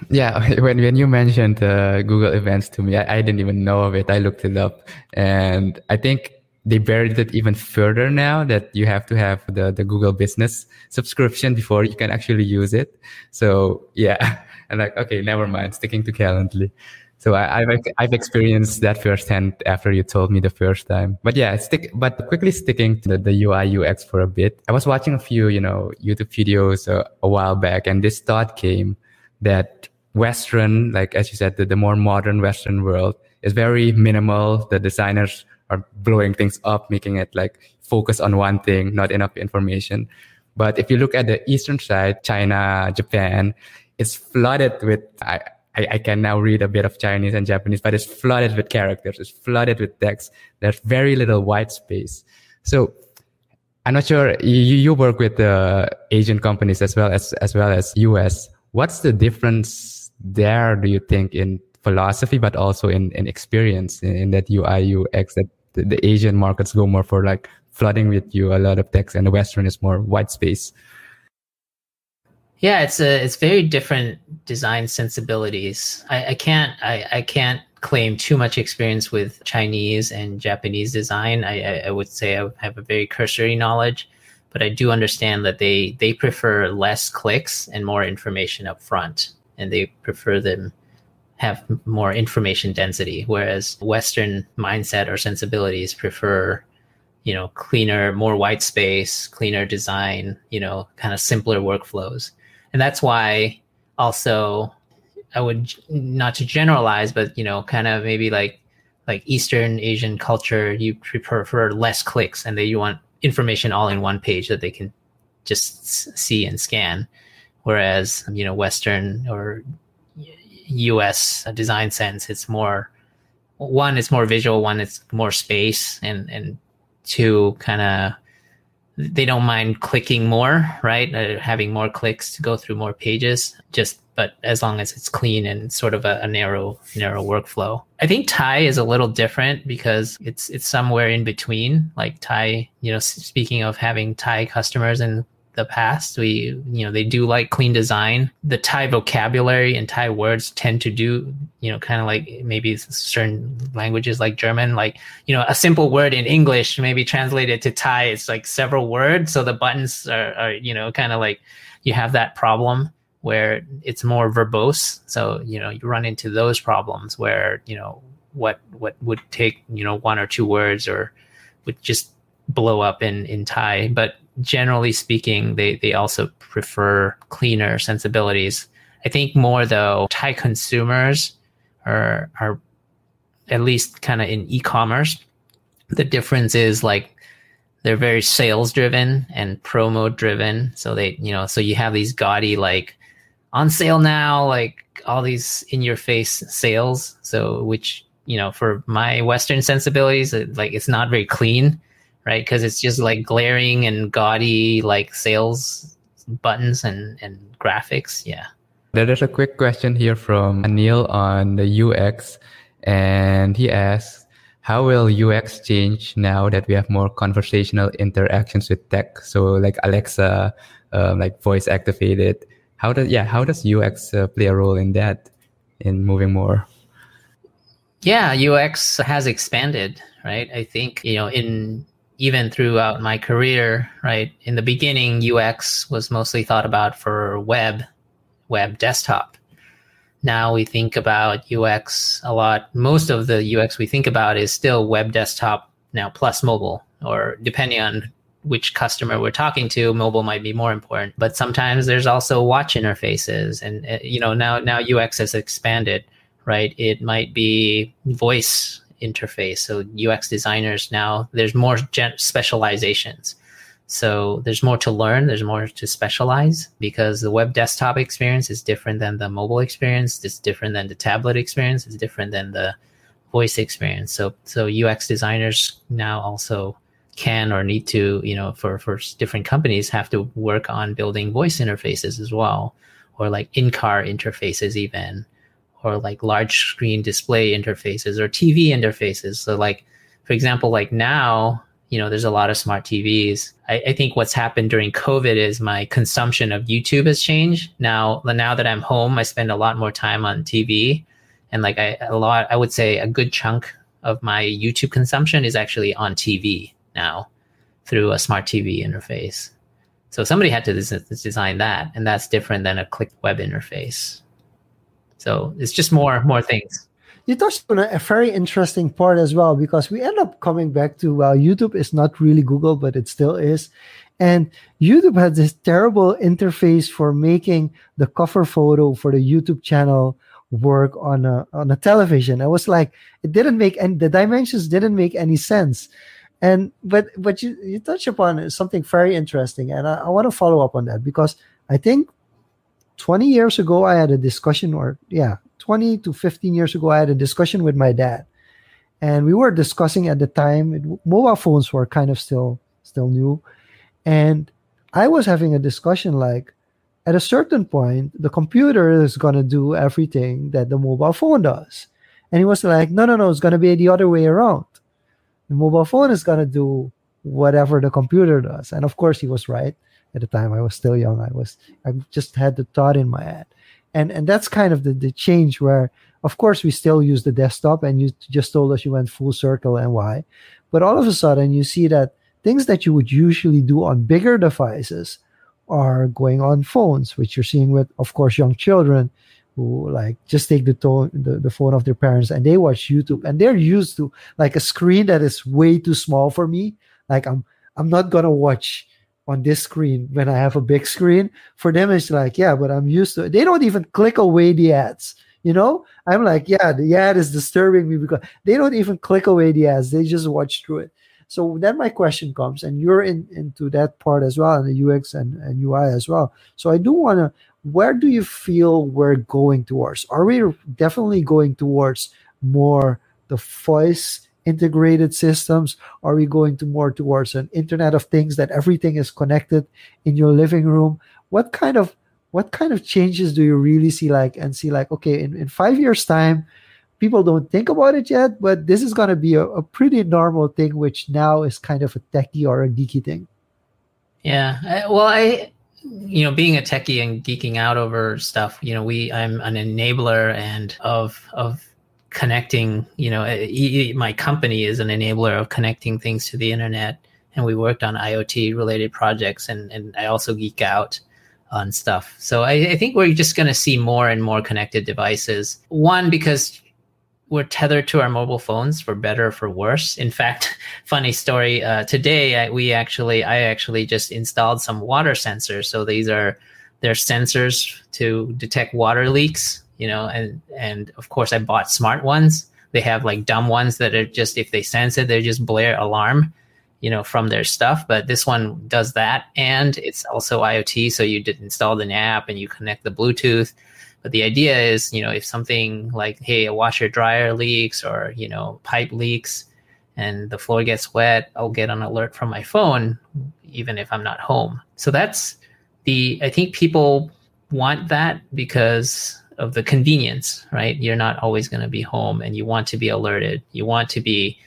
S3: Yeah, when when you mentioned uh, Google Events to me, I, I, didn't even know of it. I looked it up, and I think they buried it even further now that you have to have the the Google Business subscription before you can actually use it. So yeah, and like okay, never mind, sticking to Calendly. So I, have I've experienced that firsthand after you told me the first time. But yeah, stick. But quickly sticking to the, the UI UX for a bit. I was watching a few you know YouTube videos a while back, and this thought came that Western, like as you said, the, the more modern Western world is very minimal. The designers are blowing things up, making it like focus on one thing, not enough information. But if you look at the eastern side, China, Japan, it's flooded with, I, I, I, can now read a bit of Chinese and Japanese, but it's flooded with characters. It's flooded with text. There's very little white space. So I'm not sure you, you work with the Asian companies as well as, as well as US. What's the difference there, do you think, in philosophy, but also in, in experience in, in that UI, UX, that the, the, Asian markets go more for like flooding with you a lot of text and the Western is more white space?
S1: Yeah, it's a it's very different design sensibilities. I, I can't I, I can't claim too much experience with Chinese and Japanese design. I, I, I would say I have a very cursory knowledge but I do understand that they they prefer less clicks and more information up front, and they prefer them have more information density. Whereas Western mindset or sensibilities prefer you know, cleaner, more white space, cleaner design, you know, kind of simpler workflows. And that's why also I would not to generalize, but you know, kind of maybe like like Eastern Asian culture, you prefer less clicks and they you want information all in one page that they can just see and scan. Whereas, you know, Western or US design sense, it's more one, it's more visual, one, it's more space, and and two, kind of they don't mind clicking more, right? Uh, having more clicks to go through more pages. Just but as long as it's clean and sort of a, a, narrow narrow workflow. I think Thai is a little different because it's it's somewhere in between. Like Thai, you know, speaking of having Thai customers and the past. We, you know, they do like clean design. The Thai vocabulary and Thai words tend to do, you know, kind of like maybe certain languages like German, like, you know, a simple word in English, maybe translated to Thai, it's like several words. So the buttons are, are you know, kind of like you have that problem where it's more verbose. So, you know, you run into those problems where, you know, what, what would take, you know, one or two words or would just blow up in, in Thai. But generally speaking, they, they also prefer cleaner sensibilities. I think more though, Thai consumers are are at least kind of in e-commerce. The difference is like they're very sales driven and promo driven. So they, you know, so you have these gaudy like on sale now, like all these in your face sales. So which, you know, for my Western sensibilities, like it's not very clean right? Because it's just like glaring and gaudy, like sales buttons and, and graphics. Yeah.
S3: There is a quick question here from Anil on the UX, and he asks, how will UX change now that we have more conversational interactions with tech? So like Alexa, uh, like voice activated. How does yeah? How does UX uh, play a role in that, in moving more?
S1: Yeah, UX has expanded, right? I think you know in even throughout my career, right? In the beginning, UX was mostly thought about for web, web desktop. Now we think about UX a lot. Most of the UX we think about is still web desktop now plus mobile, or depending on which customer we're talking to, mobile might be more important. But sometimes there's also watch interfaces, and uh, you know now now UX has expanded, right? It might be voice interface. So UX designers now there's more gen- specializations. So there's more to learn, there's more to specialize because the web desktop experience is different than the mobile experience, it's different than the tablet experience, it's different than the voice experience. So so UX designers now also can or need to, you know, for for different companies have to work on building voice interfaces as well or like in-car interfaces even or like large screen display interfaces or TV interfaces. So like, for example, like now, you know, there's a lot of smart TVs. I, I, think what's happened during COVID is my consumption of YouTube has changed. Now, now that I'm home, I spend a lot more time on TV, and like I a lot, I would say a good chunk of my YouTube consumption is actually on TV now through a smart TV interface. So somebody had to design that, and that's different than a click web interface. So it's just more more things.
S2: You touched on a, very interesting part as well because we end up coming back to well, YouTube is not really Google, but it still is. And YouTube had this terrible interface for making the cover photo for the YouTube channel work on a on a television. I was like, it didn't make any the dimensions didn't make any sense. And but but you you touch upon something very interesting, and I, I want to follow up on that because I think 20 years ago, I had a discussion, or yeah, 20 to 15 years ago, I had a discussion with my dad. And we were discussing at the time, it, mobile phones were kind of still still new. And I was having a discussion like, at a certain point, the computer is going to do everything that the mobile phone does. And he was like, no, no, no, it's going to be the other way around. The mobile phone is going to do whatever the computer does. And of course, he was right at the time. I was still young. I was i just had the thought in my head. And and that's kind of the, the change where of course we still use the desktop and you just told us you went full circle and why. But all of a sudden you see that things that you would usually do on bigger devices are going on phones which you're seeing with of course young children who like just take the, tone, the, the phone of their parents and they watch youtube and they're used to like a screen that is way too small for me. Like i'm i'm not gonna watch on this screen when i have a big screen. For them it's like yeah but i'm used to it they don't even click away the ads you know? I'm like yeah the ad is disturbing me because they don't even click away the ads they just watch through it. So then my question comes and you're in into that part as well and the ux and, and ui as well. So i do want to where do you feel we're going towards? Are we definitely going towards more the voice integrated systems? Are we going to more towards an internet of things that everything is connected in your living room? What kind of what kind of changes do you really see like and see like okay in, in five years time people don't think about it yet but this is going to be a, a pretty normal thing which now is kind of a techie or a geeky thing?
S1: Yeah well i you know being a techie and geeking out over stuff you know we i'm an enabler and of of connecting you know my company is an enabler of connecting things to the internet and we worked on iot related projects and and i also geek out on stuff. So I, I think we're just going to see more and more connected devices. One, because we're tethered to our mobile phones for better or for worse. In fact, funny story. Uh, today, I, we actually, I actually just installed some water sensors. So these are they're sensors to detect water leaks. You know, and and of course, I bought smart ones. They have like dumb ones that are just if they sense it, they just blare alarm you know from their stuff. But this one does that and it's also iot so you did install an app and you connect the bluetooth. But the idea is you know if something like hey a washer dryer leaks or you know pipe leaks and the floor gets wet i'll get an alert from my phone even if i'm not home. So that's the i think people want that because of the convenience right? You're not always going to be home and you want to be alerted. You want to be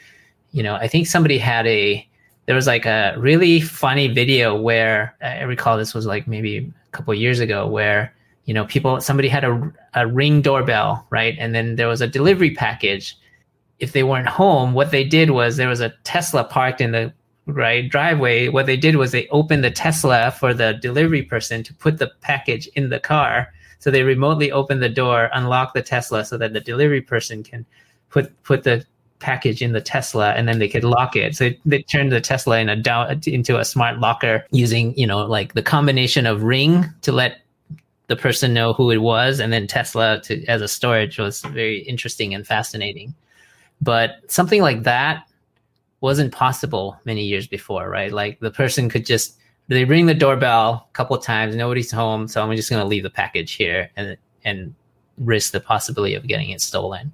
S1: you know i think somebody had a there was like a really funny video where I recall this was like maybe a couple years ago where you know people somebody had a, a ring doorbell right? And then there was a delivery package. If they weren't home what they did was there was a tesla parked in the right driveway. What they did was they opened the tesla for the delivery person to put the package in the car so they remotely open the door unlock the tesla so that the delivery person can put put the package in the Tesla and then they could lock it. So they turned the Tesla in a into a smart locker using, you know, like the combination of Ring to let the person know who it was and then Tesla to, as a storage was very interesting and fascinating. But something like that wasn't possible many years before, right? Like the person could just they ring the doorbell a couple of times, nobody's home, so I'm just going to leave the package here and and risk the possibility of getting it stolen.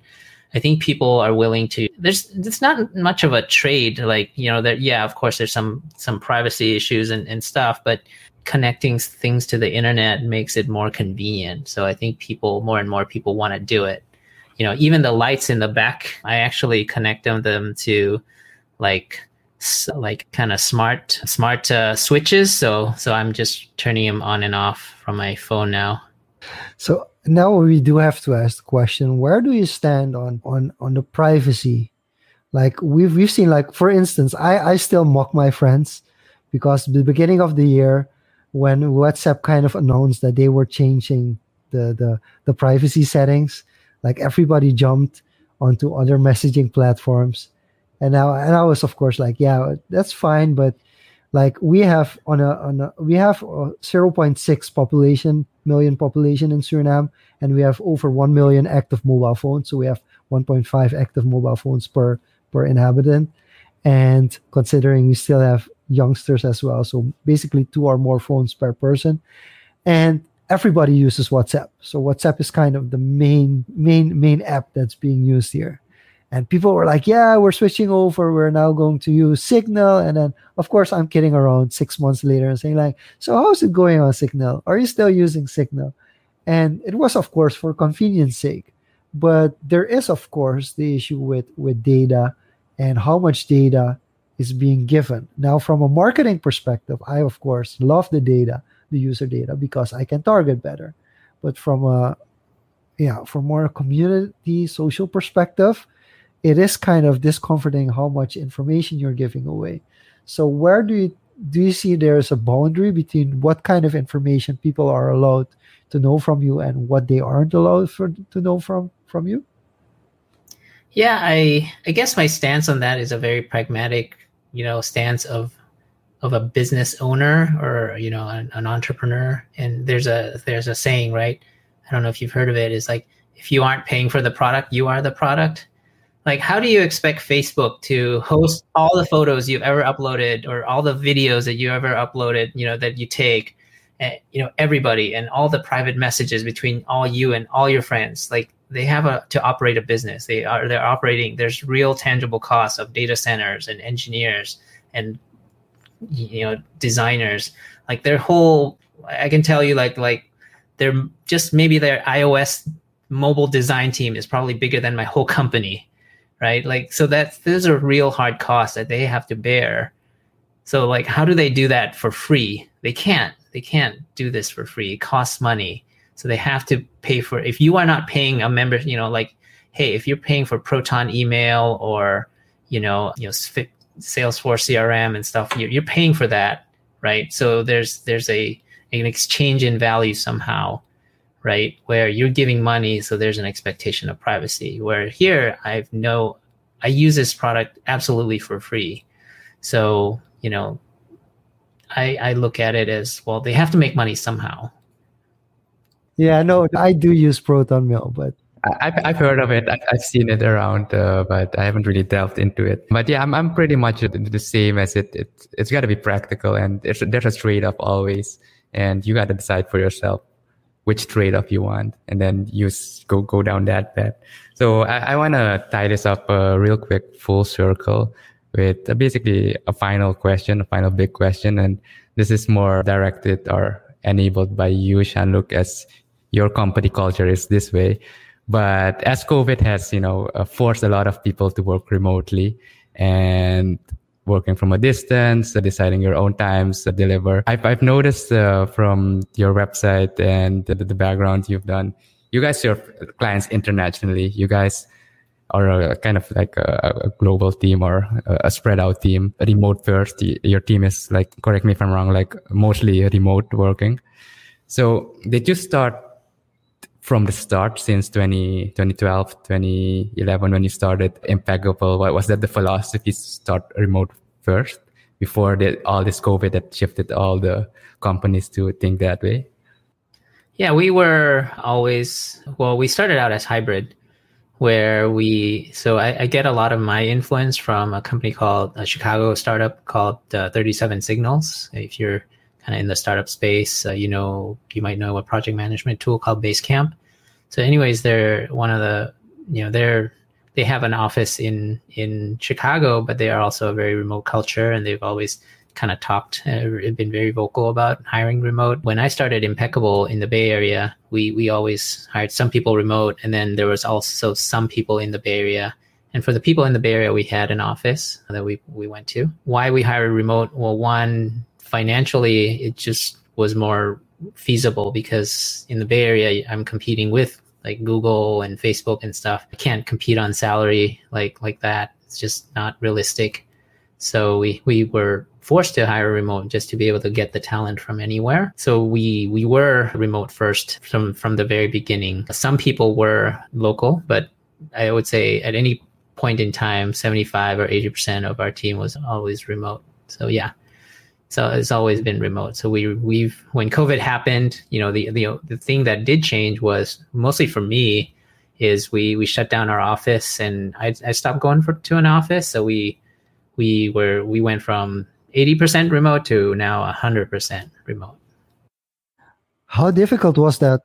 S1: I think people are willing to. There's it's not much of a trade. Like you know, that yeah, of course, there's some some privacy issues and, and stuff, but connecting things to the internet makes it more convenient. So I think people more and more people want to do it. You know, even the lights in the back, I actually connect them to like like kind of smart smart uh, switches. So so I'm just turning them on and off from my phone now.
S2: So now we do have to ask the question where do you stand on on on the privacy like we've we've seen like for instance i i still mock my friends because the beginning of the year when whatsapp kind of announced that they were changing the the the privacy settings like everybody jumped onto other messaging platforms and now and i was of course like yeah that's fine but like we have on a on a we have a 0.6 population million population in Suriname, and we have over 1 million active mobile phones. So we have 1.5 active mobile phones per per inhabitant. And considering we still have youngsters as well, so basically two or more phones per person. And everybody uses WhatsApp. So WhatsApp is kind of the main main main app that's being used here. And people were like, yeah, we're switching over. We're now going to use Signal. And then, of course, I'm kidding around six months later and saying, like, so how's it going on Signal? Are you still using Signal? And it was, of course, for convenience sake. But there is, of course, the issue with, with data and how much data is being given. Now, from a marketing perspective, I, of course, love the data, the user data, because I can target better. But from a yeah, from more community social perspective, it is kind of discomforting how much information you're giving away. So where do you do you see there's a boundary between what kind of information people are allowed to know from you and what they aren't allowed for, to know from from you?
S1: Yeah, I I guess my stance on that is a very pragmatic you know stance of of a business owner or you know an, an entrepreneur and there's a there's a saying right i don't know if you've heard of it is like if you aren't paying for the product you are the product like how do you expect facebook to host all the photos you've ever uploaded or all the videos that you ever uploaded you know that you take and you know everybody and all the private messages between all you and all your friends? Like they have a, to operate a business. They are they're operating there's real tangible costs of data centers and engineers and you know designers. Like their whole i can tell you like like they're just maybe their ios mobile design team is probably bigger than my whole company right? Like so that's those are real hard costs that they have to bear. So like how do they do that for free? They can't. They can't do this for free. It costs money. So they have to pay for if you are not paying a member you know like hey if you're paying for proton email or you know you know Salesforce CRM and stuff, you're, you're paying for that, right? So there's there's a an exchange in value somehow, right? Where you're giving money, so there's an expectation of privacy. Where here, I've no, I use this product absolutely for free, so you know, I I look at it as well. They have to make money somehow.
S2: Yeah, no, I do use Proton Mail, but
S3: I've, I've heard of it. I've seen it around, uh, but I haven't really delved into it. But yeah, I'm, I'm pretty much the same as it. it it's got to be practical and there's, there's a trade off always. And you got to decide for yourself which trade off you want and then you go, go down that path. So I, I want to tie this up uh, real quick, full circle with uh, basically a final question, a final big question. And this is more directed or enabled by you, Jean-Luc, as your company culture is this way. But as COVID has, you know, uh, forced a lot of people to work remotely and working from a distance, uh, deciding your own times deliver. I've, I've noticed uh, from your website and the, the background you've done, you guys serve clients internationally. You guys are kind of like a, a global team or a, spread out team, remote first. Your team is like, correct me if I'm wrong, like mostly remote working. So did you start from the start since 20, 2012, 2011 when you started Impekable? What was that the philosophy start remote first before the, all this COVID that shifted all the companies to think that way?
S1: Yeah, we were always, well, we started out as hybrid where we, so I, I get a lot of my influence from a company called a Chicago startup called uh, 37 Signals. If you're kind of in the startup space. Uh, you know, you might know a project management tool called Basecamp. So, anyways, they're one of the, you know, they're they have an office in in Chicago, but they are also a very remote culture, and they've always kind of talked, uh, been very vocal about hiring remote. When I started Impekable in the Bay Area, we we always hired some people remote, and then there was also some people in the Bay Area. And for the people in the Bay Area, we had an office that we we went to. Why we hired remote? Well, one financially, it just was more feasible because in the Bay Area, I'm competing with like Google and Facebook and stuff. I can't compete on salary like like that. It's just not realistic. So we we were forced to hire remote just to be able to get the talent from anywhere. So we we were remote first from from the very beginning. Some people were local, but I would say at any point in time, 75 or 80% of our team was always remote. So yeah, so it's always been remote. So we we've when COVID happened, you know, the the the thing that did change was mostly for me is we we shut down our office and I I stopped going for to an office. So we we were we went from 80% remote to now 100% remote.
S2: How difficult was that?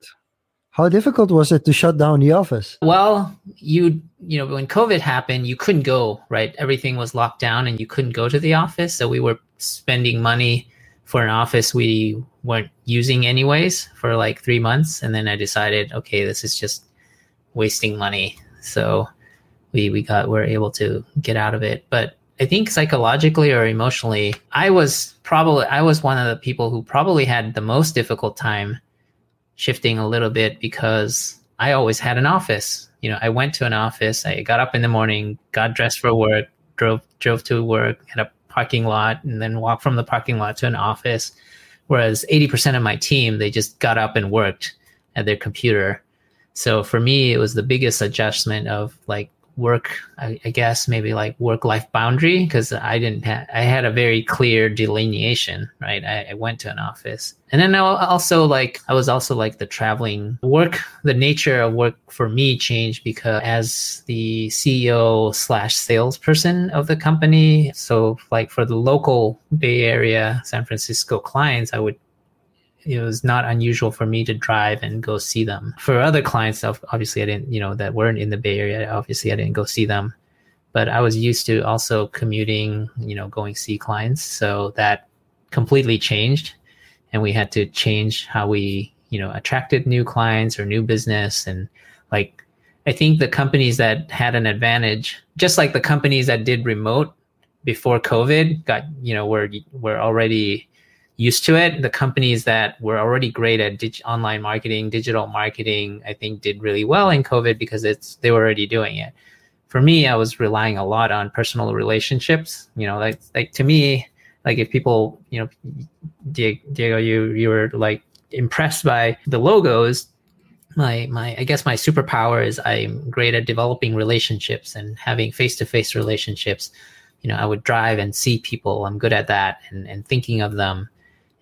S2: How difficult was it to shut down the office?
S1: Well, you you know when COVID happened, you couldn't go right. Everything was locked down, and you couldn't go to the office. So we were spending money for an office we weren't using anyways for like three months, and then I decided, okay, this is just wasting money. So we we got we're able to get out of it, but I think psychologically or emotionally, I was probably I was one of the people who probably had the most difficult time shifting a little bit because I always had an office. You know, I went to an office, I got up in the morning, got dressed for work, drove drove to work, had a parking lot, and then walk from the parking lot to an office. Whereas 80% of my team, they just got up and worked at their computer. So for me, it was the biggest adjustment of like, work I, I guess maybe like work life boundary because i didn't ha- i had a very clear delineation right? I, I, went to an office. And then I also like i was also like the traveling work the nature of work for me changed because as the ceo slash salesperson of the company so like for the local bay area san francisco clients i would it was not unusual for me to drive and go see them. For other clients, obviously, I didn't, you know, that weren't in the Bay Area, obviously, I didn't go see them. But I was used to also commuting, you know, going see clients. So that completely changed. And we had to change how we, you know, attracted new clients or new business. And like, I think the companies that had an advantage, just like the companies that did remote before COVID, got, you know, were, were already used to it. The companies that were already great at dig- online marketing, digital marketing, I think did really well in COVID because it's they were already doing it. For me, I was relying a lot on personal relationships. You know, like like to me, like if people, you know, Diego, you you were like impressed by the logos. My my I guess my superpower is I'm great at developing relationships and having face to face relationships. You know, I would drive and see people. I'm good at that and, and thinking of them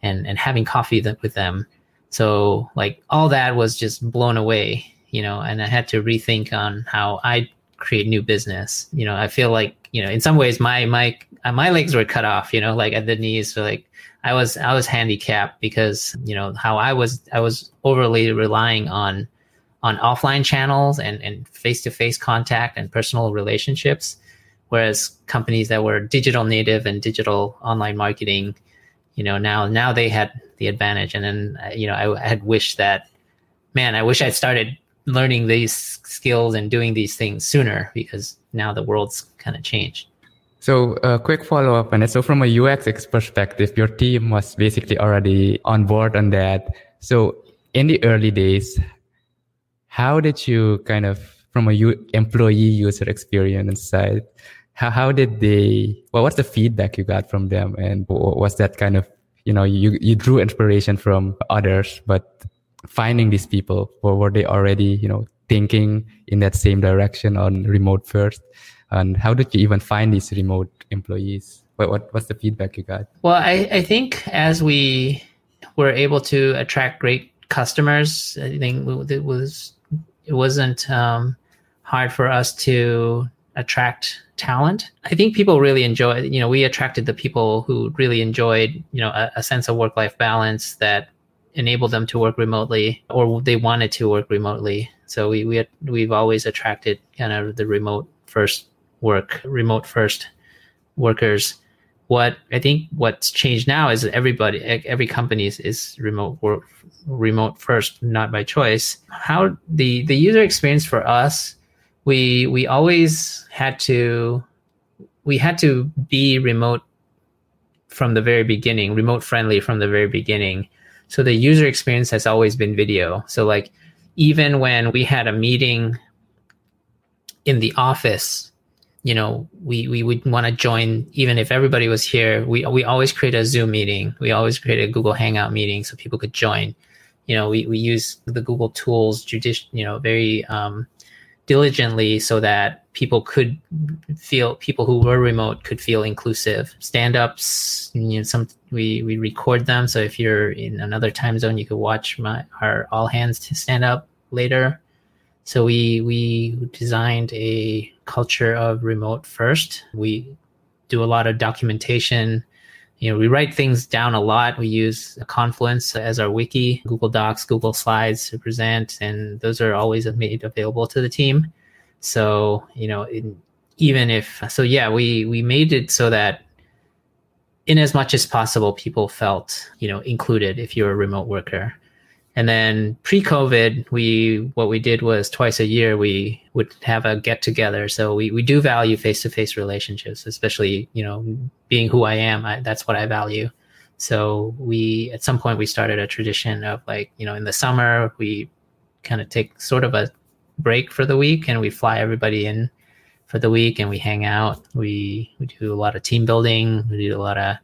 S1: and and having coffee with them. So like all that was just blown away, you know, and I had to rethink on how I create new business. You know, I feel like you know in some ways my my uh, my legs were cut off, you know, like at the knees. So like I was I was handicapped because you know how I was I was overly relying on on offline channels and and face to face contact and personal relationships, whereas companies that were digital native and digital online marketing you know now now they had the advantage and then uh, you know I, I had wished that man i wish i'd started learning these skills and doing these things sooner because now the world's kind of changed
S3: so a uh, quick follow up it. So from a UX perspective, your team was basically already on board on that. So in the early days, how did you kind of from a U- employee user experience side, how, how did they well what's the feedback you got from them? And was that kind of you know you, you drew inspiration from others but finding these people or were they already you know thinking in that same direction on remote first? And how did you even find these remote employees? What, what what's the feedback you got?
S1: Well i i think as we were able to attract great customers i think it was it wasn't um, hard for us to attract talent. I think people really enjoy, you know, we attracted the people who really enjoyed, you know, a, a sense of work life balance that enabled them to work remotely or they wanted to work remotely. So we, we, we've always attracted kind of the remote first work, remote first workers. What I think what's changed now is that everybody, every company is, is remote work, remote first, not by choice. How the, the user experience for us we we always had to we had to be remote from the very beginning, remote friendly from the very beginning. So the user experience has always been video. So like even when we had a meeting in the office, you know, we we would want to join even if everybody was here. We we always create a Zoom meeting. We always create a Google Hangout meeting so people could join. You know, we, we use the Google tools, judici- you know, very um, diligently so that people could feel people who were remote could feel inclusive. Stand-ups you know some we we record them. So if you're in another time zone you could watch my our all hands to stand up later. So we we designed a culture of remote first. We do a lot of documentation you know, we write things down a lot. We use Confluence as our wiki, Google Docs, Google Slides to present, and those are always made available to the team. So, you know, in, even if so, yeah, we we made it so that in as much as possible, people felt you know included if you're a remote worker. And then pre-COVID, we what we did was twice a year we would have a get together. So we, we do value face-to-face relationships, especially you know being who I am. I, that's what I value. So we at some point we started a tradition of like you know in the summer we kind of take sort of a break for the week and we fly everybody in for the week and we hang out. We we do a lot of team building. We do a lot of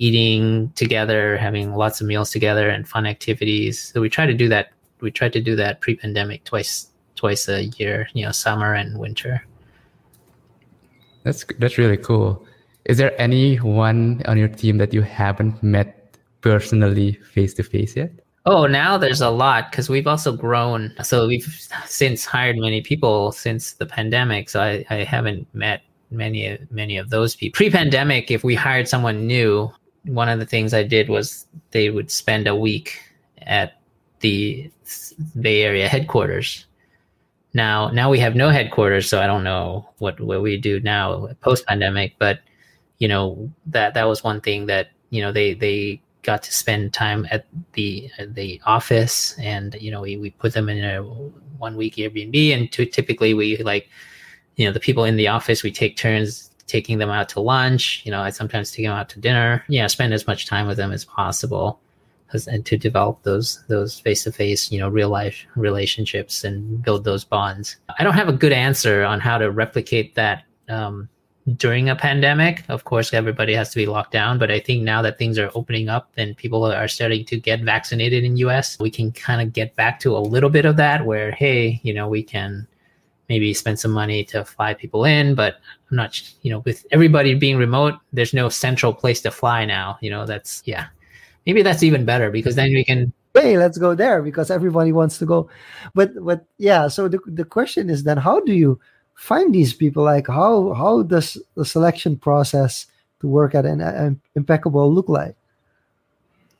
S1: eating together, having lots of meals together, and fun activities. So we try to do that. We tried to do that pre-pandemic twice twice a year. You know, summer and winter.
S3: That's that's really cool. Is there anyone on your team that you haven't met personally face to face yet?
S1: Oh, now there's a lot because we've also grown. So we've since hired many people since the pandemic. So I, I haven't met many many of those people. Pre-pandemic, if we hired someone new, one of the things I did was they would spend a week at the Bay Area headquarters. Now, now we have no headquarters, so I don't know what what we do now post pandemic. But you know that that was one thing that you know they they got to spend time at the the office, and you know we we put them in a one week Airbnb, and to, typically we like you know the people in the office we take turns taking them out to lunch. You know, I sometimes take them out to dinner. Yeah, spend as much time with them as possible, and to develop those those face to face, you know, real life relationships and build those bonds. I don't have a good answer on how to replicate that. Um, during a pandemic. Of course, everybody has to be locked down, but I think now that things are opening up and people are starting to get vaccinated in US, we can kind of get back to a little bit of that where hey, you know, we can maybe spend some money to fly people in, but I'm not, you know, with everybody being remote, there's no central place to fly now. You know, that's yeah. Maybe that's even better because then we can
S2: hey let's go there because everybody wants to go but but yeah so the, the question is then how do you find these people like how how does the selection process to work at an, an Impekable look like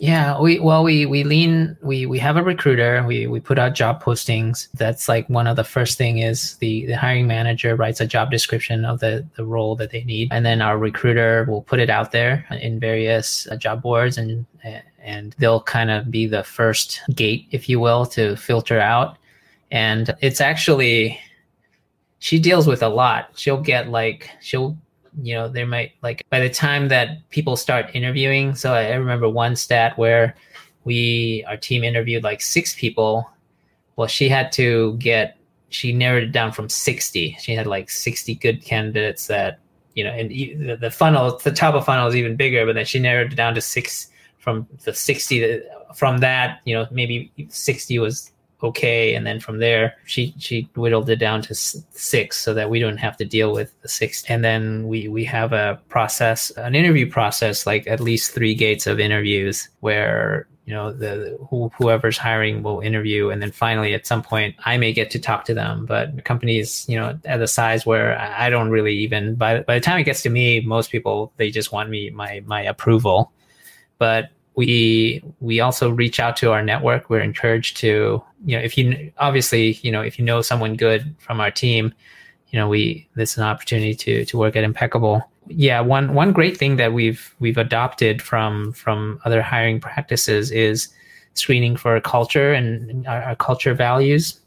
S1: yeah we well we we lean we we have a recruiter we we put out job postings. That's like one of the first thing is the the hiring manager writes a job description of the the role that they need. And then our recruiter will put it out there in various uh, job boards and and they'll kind of be the first gate if you will to filter out. And it's actually she deals with a lot. She'll get like she'll you know there might like by the time that people start interviewing. So I, remember one stat where we our team interviewed like six people. Well, she had to get she narrowed it down from 60. She had like 60 good candidates that you know, and the, the funnel, the top of funnel is even bigger, but then she narrowed it down to six from the 60 from that, you know, maybe 60 was okay and then from there she she whittled it down to six so that we don't have to deal with the six. And then we we have a process an interview process like at least three gates of interviews where you know the who, whoever's hiring will interview. And then finally at some point i may get to talk to them but companies you know at a size where i don't really even by, by the time it gets to me most people they just want me my my approval. But we we also reach out to our network. We're encouraged to you know if you obviously you know if you know someone good from our team you know we this is an opportunity to to work at Impekable. Yeah one one great thing that we've we've adopted from from other hiring practices is screening for culture and our, our culture values.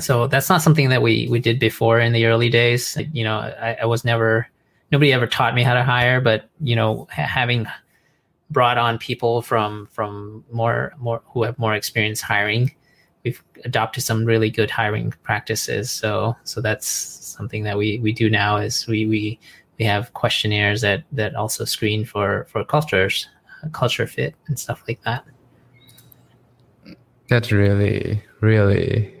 S1: So that's not something that we we did before in the early days. You know i, I was never nobody ever taught me how to hire but you know having brought on people from from more more who have more experience hiring. We've adopted some really good hiring practices. So so that's something that we we do now is we we we have questionnaires that that also screen for for cultures, uh, culture fit and stuff like that.
S3: That's really really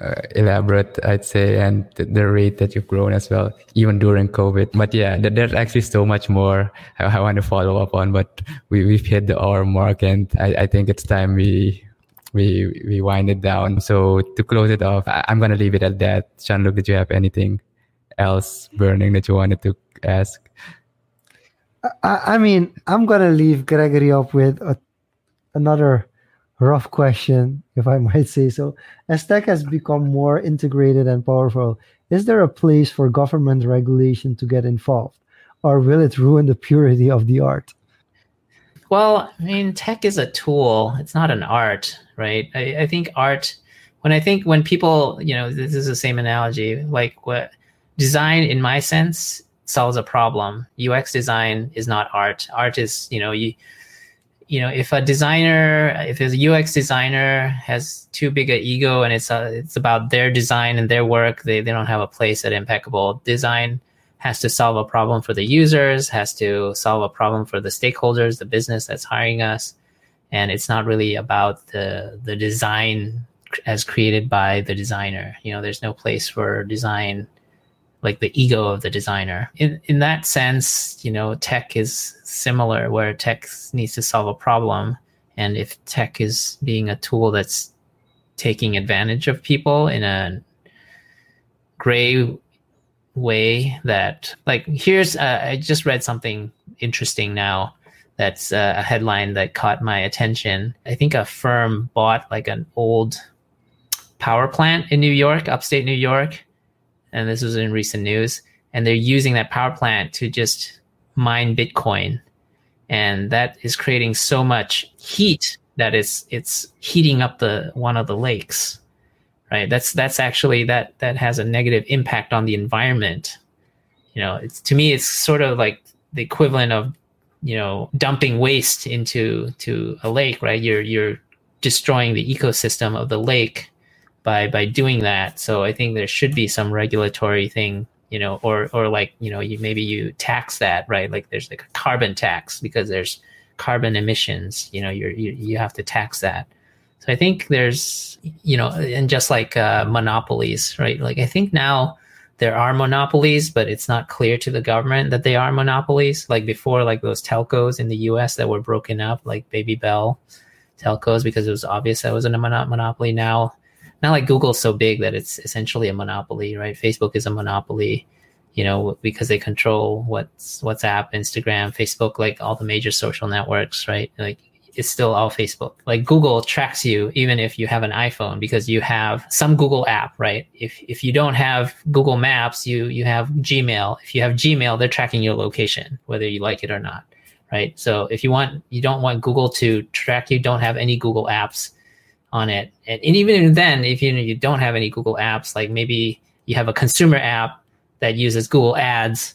S3: uh, elaborate, I'd say, and the, rate that you've grown as well, even during COVID. But yeah, there's actually so much more I, I, want to follow up on, but we, we've hit the hour mark and I, I think it's time we, we, we wind it down. So to close it off, I, am going to leave it at that. Jean-Luc, did you have anything else burning that you wanted to ask?
S2: I, I mean, I'm going to leave Gregory up with a, another rough question, if I might say so. As tech has become more integrated and powerful, is there a place for government regulation to get involved? Or will it ruin the purity of the art?
S1: Well, I mean, tech is a tool, it's not an art, right? I, I think art, when I think when people, you know, this is the same analogy, like what design, in my sense, solves a problem. UX design is not art. Art is, you know, you, you know, if a designer, if a UX designer has too big an ego and it's uh, it's about their design and their work, they, they don't have a place at Impekable. Design has to solve a problem for the users, has to solve a problem for the stakeholders, the business that's hiring us, and it's not really about the the design as created by the designer. You know, there's no place for design like the ego of the designer. In in that sense, you know, tech is similar where tech needs to solve a problem and if tech is being a tool that's taking advantage of people in a gray way that like here's uh, I just read something interesting now that's uh, a headline that caught my attention. I think a firm bought like an old power plant in New York, upstate New York, and this was in recent news. And they're using that power plant to just mine Bitcoin, and that is creating so much heat that it's it's heating up the one of the lakes. Right. That's that's actually that that has a negative impact on the environment. You know, it's to me it's sort of like the equivalent of you know dumping waste into to a lake right you're you're destroying the ecosystem of the lake by by doing that so i think there should be some regulatory thing you know or or like you know you maybe you tax that right like there's like a carbon tax because there's carbon emissions you know you're you, you have to tax that so i think there's you know and just like uh, monopolies right like i think now there are monopolies, but it's not clear to the government that they are monopolies. Like before, like those telcos in the U.S. that were broken up, like Baby Bell telcos, because it was obvious that was in a monopoly. Now, not like Google's so big that it's essentially a monopoly, right? Facebook is a monopoly, you know, because they control what's WhatsApp, Instagram, Facebook, like all the major social networks, right? Like it's still all Facebook. Like Google tracks you even if you have an iPhone because you have some Google app, right? If if you don't have Google Maps, you you have Gmail. If you have Gmail, they're tracking your location whether you like it or not, right? So if you want you don't want Google to track you, don't have any Google apps on it. And, and even then if you you don't have any Google apps, like maybe you have a consumer app that uses Google Ads,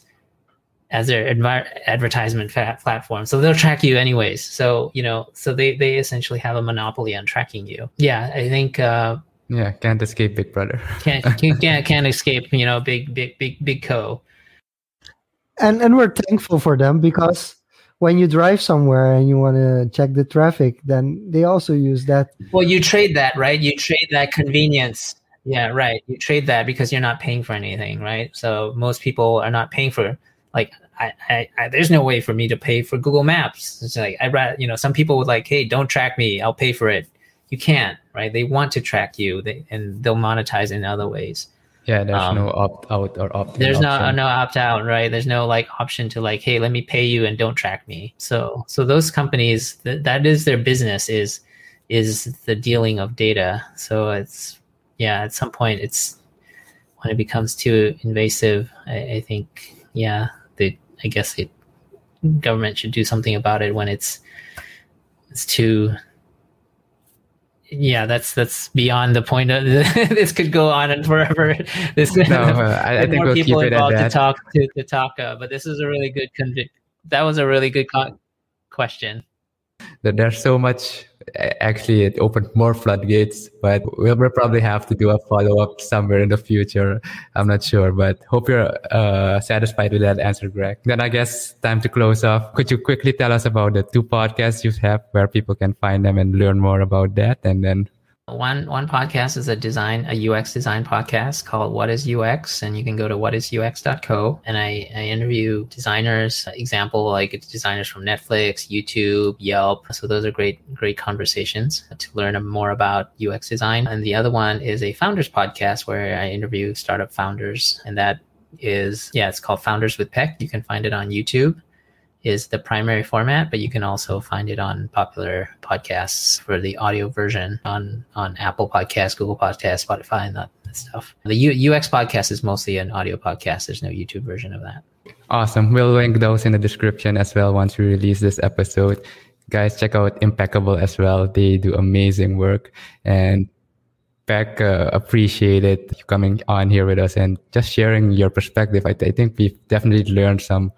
S1: as their advi- advertisement fa- platform. So they'll track you anyways. So, you know, so they, they essentially have a monopoly on tracking you. Yeah, I think. Uh,
S3: yeah, can't escape Big Brother.
S1: can't, can't, can't escape, you know, big, big, big, big co.
S2: And, and we're thankful for them because when you drive somewhere and you want to check the traffic, then they also use that.
S1: Well, you trade that, right? You trade that convenience. Yeah, right. You trade that because you're not paying for anything, right? So most people are not paying for like I, I, I, there's no way for me to pay for Google Maps. It's like I rather you know some people would like, hey, don't track me, I'll pay for it. You can't, right? They want to track you, they, and they'll monetize in other ways.
S3: Yeah, there's um, no opt out or opt.
S1: There's no no opt out, right? There's no like option to like, hey, let me pay you and don't track me. So so those companies that that is their business is is the dealing of data. So it's yeah, at some point it's when it becomes too invasive. I, I think yeah, the I guess the government should do something about it when it's it's too yeah that's that's beyond the point of this could go on and forever. This no, uh, I, I think more we'll people involved to talk to, to talk uh, but this is a really good convict that was a really good co- question.
S3: That there's so much actually it opened more floodgates but we'll, probably have to do a follow-up somewhere in the future. I'm not sure but hope you're uh, satisfied with that answer greg. Then i guess time to close off. Could you quickly tell us about the two podcasts you have where people can find them and learn more about that? And then
S1: one one podcast is a design a UX design podcast called What is UX, and you can go to whatisux.co. And I, I interview designers, example like designers from Netflix, YouTube, Yelp. So those are great great conversations to learn more about UX design. And the other one is a founders podcast where I interview startup founders, and that is yeah, it's called Founders with Pek. You can find it on YouTube is the primary format, but you can also find it on popular podcasts for the audio version on on Apple Podcasts, Google Podcasts, Spotify, and that, that stuff. The U- UX podcast is mostly an audio podcast. There's no YouTube version of that.
S3: Awesome. We'll link those in the description as well once we release this episode. Guys, check out Impekable as well. They do amazing work and Pek uh, appreciated you coming on here with us and just sharing your perspective. I, th- I think we've definitely learned some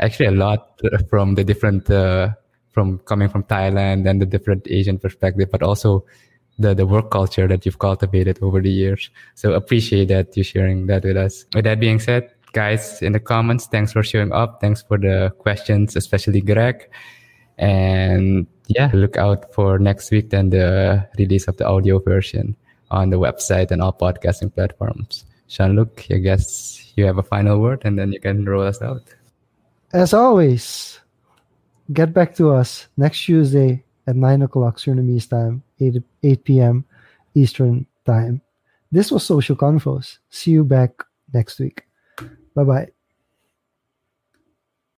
S3: actually a lot from the different uh, from coming from Thailand and the different Asian perspective, but also the the work culture that you've cultivated over the years. So appreciate that you sharing that with us. With that being said, guys in the comments, thanks for showing up. Thanks for the questions, especially Greg. And yeah, look out for next week then the release of the audio version on the website and all podcasting platforms. Jean-Luc, I guess you have a final word, and then you can roll us out.
S2: As always, get back to us next Tuesday at 9 o'clock Surinamese time, 8, 8 p.m. Eastern time. This was Social Confoes. See you back next week. Bye bye.